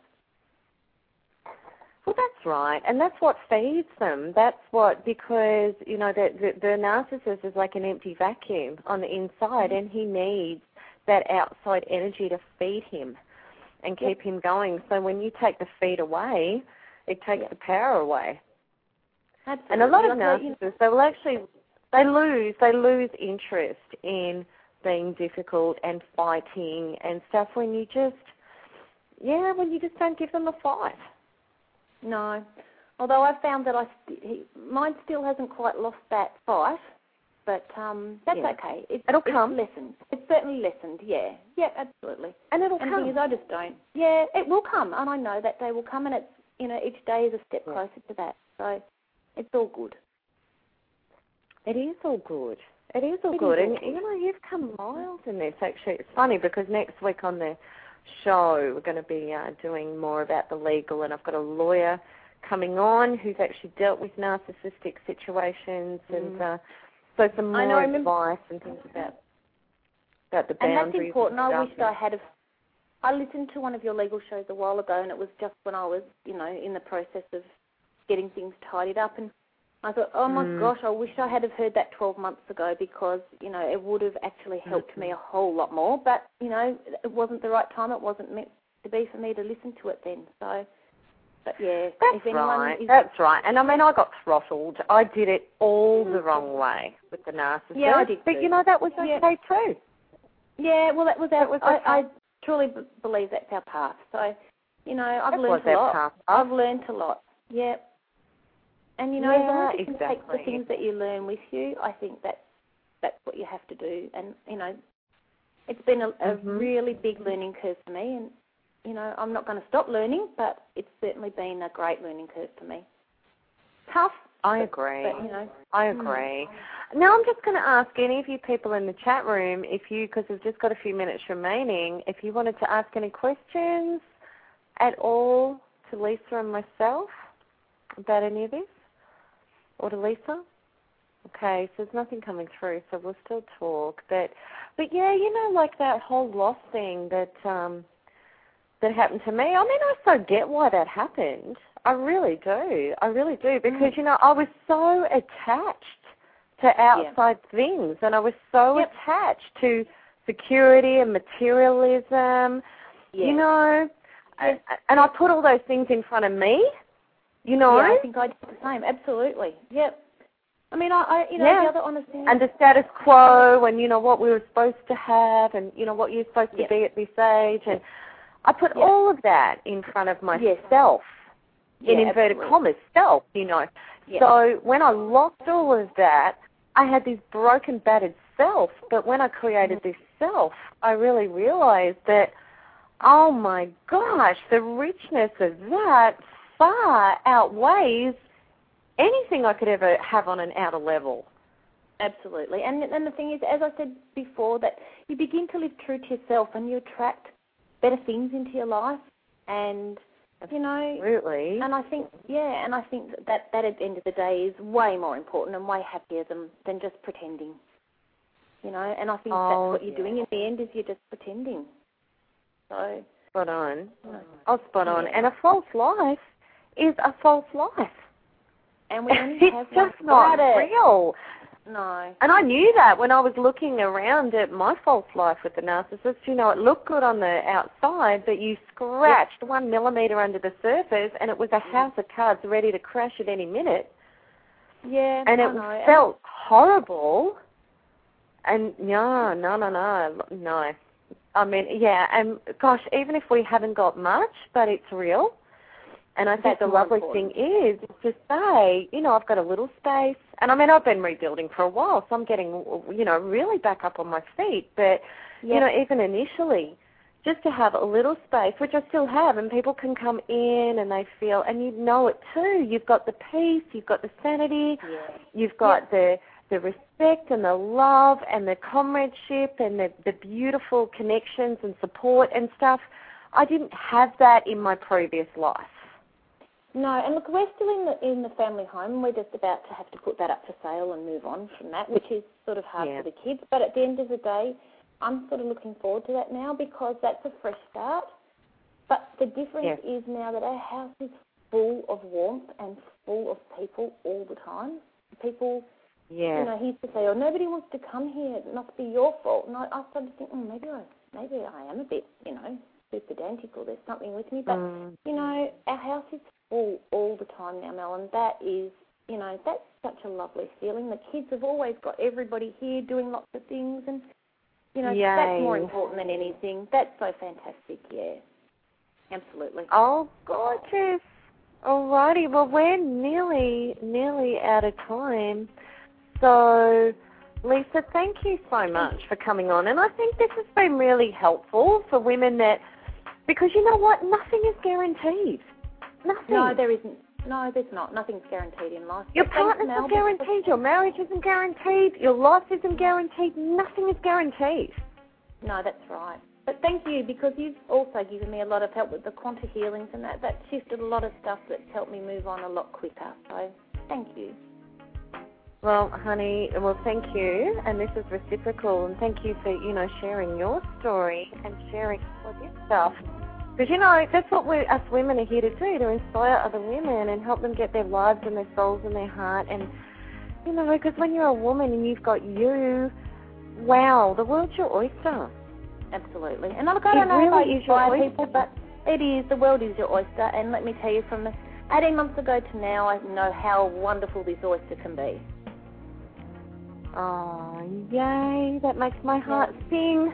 Speaker 2: Well, that's right, and that's what feeds them. That's what because you know the, the the narcissist is like an empty vacuum on the inside, mm-hmm. and he needs that outside energy to feed him and
Speaker 3: Yep.
Speaker 2: keep him going. So when you take the feed away, it takes
Speaker 3: Yep.
Speaker 2: the power away.
Speaker 3: Absolutely.
Speaker 2: And a lot of
Speaker 3: Like, you know,
Speaker 2: narcissists, they will actually they lose they lose interest in being difficult and fighting and stuff when you just yeah when you just don't give them a fight.
Speaker 3: No. Although I've found that I st- he, mine still hasn't quite lost that fight, but um, that's
Speaker 2: Yeah.
Speaker 3: okay. It's,
Speaker 2: It'll
Speaker 3: it's
Speaker 2: come.
Speaker 3: lessened. It's certainly lessened. Yeah. Yeah. Absolutely.
Speaker 2: And it'll
Speaker 3: And the
Speaker 2: come.
Speaker 3: thing is, I just don't. Yeah, it will come, and I know that day will come, and it's you know each day is a step
Speaker 2: Yeah.
Speaker 3: closer to that. So it's all good.
Speaker 2: It is all good. It is all
Speaker 3: It is
Speaker 2: good.
Speaker 3: all
Speaker 2: and you know, you've come miles in this actually. It's funny because next week on the show we're going to be uh, doing more about the legal and I've got a lawyer coming on who's actually dealt with narcissistic situations and
Speaker 3: Mm.
Speaker 2: uh, so some
Speaker 3: I know,
Speaker 2: more
Speaker 3: I remember-
Speaker 2: advice and things about about the boundaries.
Speaker 3: And that's important.
Speaker 2: and
Speaker 3: I wished I had. A, I listened to one of your legal shows a while ago, and it was just when I was, you know, in the process of getting things tidied up, and I thought, oh my
Speaker 2: Mm.
Speaker 3: gosh, I wish I had have heard that 12 months ago because, you know, it would have actually helped me a whole lot more. But you know, it wasn't the right time. It wasn't meant to be for me to listen to it then. So, but yeah,
Speaker 2: That's right.
Speaker 3: is,
Speaker 2: That's right. And I mean, I got throttled. I did it all the wrong way with the narcissist.
Speaker 3: Yeah, I did
Speaker 2: But
Speaker 3: too.
Speaker 2: you know, that was
Speaker 3: Yeah.
Speaker 2: okay too.
Speaker 3: yeah, well, that was our.
Speaker 2: That was
Speaker 3: I. I truly b- believe that's our path. So, you know, I've
Speaker 2: That
Speaker 3: learned a lot. I've learned a lot. Yeah. And you know, as long as you can take the things that you learn with you, I think that's that's what you have to do. And you know, it's been a, a
Speaker 2: Mhm.
Speaker 3: really big learning curve for me, and you know, I'm not going to stop learning, but it's certainly been a great learning curve for me. Tough,
Speaker 2: I
Speaker 3: but-
Speaker 2: agree.
Speaker 3: but you know,
Speaker 2: I
Speaker 3: Mm.
Speaker 2: agree. Now I'm just going to ask any of you people in the chat room if you, because we've just got a few minutes remaining, if you wanted to ask any questions at all to Lisa and myself about any of this, or to Lisa. Okay, so there's nothing coming through, so we'll still talk. But but yeah, you know, like that whole loss thing that um that happened to me. I mean, I so get why that happened. I really do. I really do because
Speaker 3: Mm.
Speaker 2: you know I was so attached to outside things, and I was so
Speaker 3: Yep.
Speaker 2: attached to security and materialism.
Speaker 3: Yeah.
Speaker 2: You know, and, and I put all those things in front of me. You know,
Speaker 3: Yeah, I think I did the same. Absolutely. Yep. I mean, I, I you know,
Speaker 2: Yeah.
Speaker 3: the other honest thing.
Speaker 2: and the status quo, and you know what we were supposed to have, and you know what you're supposed to be at this age, and I put
Speaker 3: Yep.
Speaker 2: all of that in front of
Speaker 3: Yes.
Speaker 2: myself. in
Speaker 3: Yeah,
Speaker 2: inverted
Speaker 3: absolutely.
Speaker 2: commas, self, you know.
Speaker 3: Yeah.
Speaker 2: So when I lost all of that, I had this broken, battered self. But when I created
Speaker 3: Mm-hmm.
Speaker 2: this self, I really realized that, oh my gosh, the richness of that far outweighs anything I could ever have on an outer level.
Speaker 3: Absolutely. And and the thing is, as I said before, that you begin to live true to yourself and you attract better things into your life and you know
Speaker 2: Absolutely.
Speaker 3: and I think yeah, and I think that, that at the end of the day is way more important and way happier than than just pretending. You know, and I think
Speaker 2: Oh,
Speaker 3: that's what you're
Speaker 2: yeah.
Speaker 3: doing in the end is you're just pretending. So
Speaker 2: Spot on. Oh, spot on.
Speaker 3: Yeah.
Speaker 2: And a false life is a false life.
Speaker 3: and we *laughs* only
Speaker 2: it's
Speaker 3: have
Speaker 2: just not
Speaker 3: it.
Speaker 2: real.
Speaker 3: No.
Speaker 2: And I knew that when I was looking around at my false life with the narcissist. You know, it looked good on the outside, but you scratched one millimeter under the surface, and it was a
Speaker 3: Mm.
Speaker 2: house of cards ready to crash at any minute.
Speaker 3: Yeah.
Speaker 2: And
Speaker 3: I
Speaker 2: it
Speaker 3: and-
Speaker 2: felt horrible. And no, no, no, no, no. I mean, yeah, and gosh, even if we haven't got much, but it's real. And I think
Speaker 3: That's
Speaker 2: the lovely
Speaker 3: important.
Speaker 2: thing is is to say, you know, I've got a little space, and I mean, I've been rebuilding for a while, so I'm getting, you know, really back up on my feet. But you know, even initially, just to have a little space, which I still have, and people can come in and they feel, and you know it too. You've got the peace, you've got the sanity, you've got the the respect and the love and the comradeship and the the beautiful connections and support and stuff. I didn't have that in my previous life.
Speaker 3: No, and look, we're still in the in the family home. We're just about to have to put that up for sale and move on from that, which is sort of hard
Speaker 2: Yeah.
Speaker 3: for the kids. But at the end of the day, I'm sort of looking forward to that now because that's a fresh start. But the difference
Speaker 2: Yeah.
Speaker 3: is now that our house is full of warmth and full of people all the time. People,
Speaker 2: Yeah.
Speaker 3: you know, he used to say, "Oh, nobody wants to come here. It must be your fault." And I, I started to think, "Oh, maybe I, maybe I am a bit, you know, pedantic, or there's something with me." But
Speaker 2: Mm.
Speaker 3: you know, our house is full all the time now, Mel, and that is, you know, that's such a lovely feeling. The kids have always got everybody here doing lots of things, and you know, that's more important than anything. That's so fantastic, yeah, absolutely.
Speaker 2: Oh, gorgeous. Alrighty, well we're nearly nearly out of time. So Lisa, thank you so much for coming on and I think this has been really helpful for women that because you know what, nothing is guaranteed. Nothing.
Speaker 3: No, there isn't. No, there's not. Nothing's guaranteed in life.
Speaker 2: your partner's not guaranteed, your marriage isn't guaranteed, your life isn't guaranteed, nothing is guaranteed.
Speaker 3: No, that's right. But thank you because you've also given me a lot of help with the quanta healings and that. That shifted a lot of stuff that's helped me move on a lot quicker. So thank you.
Speaker 2: Well, honey, well, thank you, and this is reciprocal, and thank you for you know sharing your story and sharing all this stuff. Because you know that's what we us women are here to do to inspire other women and help them get their lives and their souls and their heart. And you know, because when you're a woman and you've got you, wow, the world's your oyster.
Speaker 3: Absolutely. And look, I don't know
Speaker 2: really
Speaker 3: if I
Speaker 2: is your oyster.
Speaker 3: people, but it is. The world is your oyster. And let me tell you, from the 18 months ago to now, I know how wonderful this oyster can be.
Speaker 2: Oh, yay! That makes my heart sing.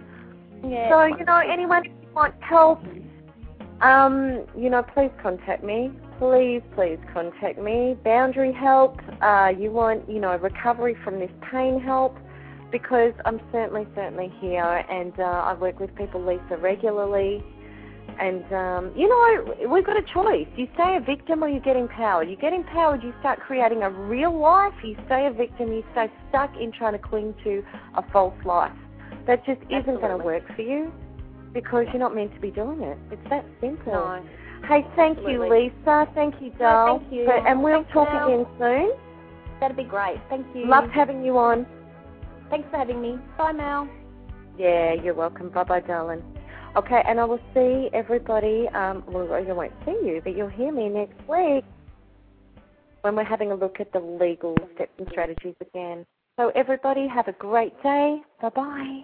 Speaker 3: Yeah.
Speaker 2: So, you know, anyone if you want help, um, you know, please contact me. Please, please contact me. Boundary help, uh, you want, you know, recovery from this pain help, because I'm certainly, certainly here and uh, I work with people, Lisa, regularly. And, um, you know, we've got a choice. You stay a victim or you get empowered. You get empowered, you start creating a real life. You stay a victim, you stay stuck in trying to cling to a false life. That just isn't going to work for you because you're not meant to be doing it. It's that simple.
Speaker 3: No.
Speaker 2: Hey, thank you, Lisa. Thank you,
Speaker 3: No, thank you.
Speaker 2: So- and we'll
Speaker 3: Thanks,
Speaker 2: talk again soon.
Speaker 3: That'd be great. Thank you.
Speaker 2: Loved having you on.
Speaker 3: Thanks for having me. Bye, Mel.
Speaker 2: Yeah, you're welcome. Bye bye, darling. Okay, and I will see everybody. Um, well, I won't see you, but you'll hear me next week when we're having a look at the legal steps and strategies again. So, everybody, have a great day. Bye bye.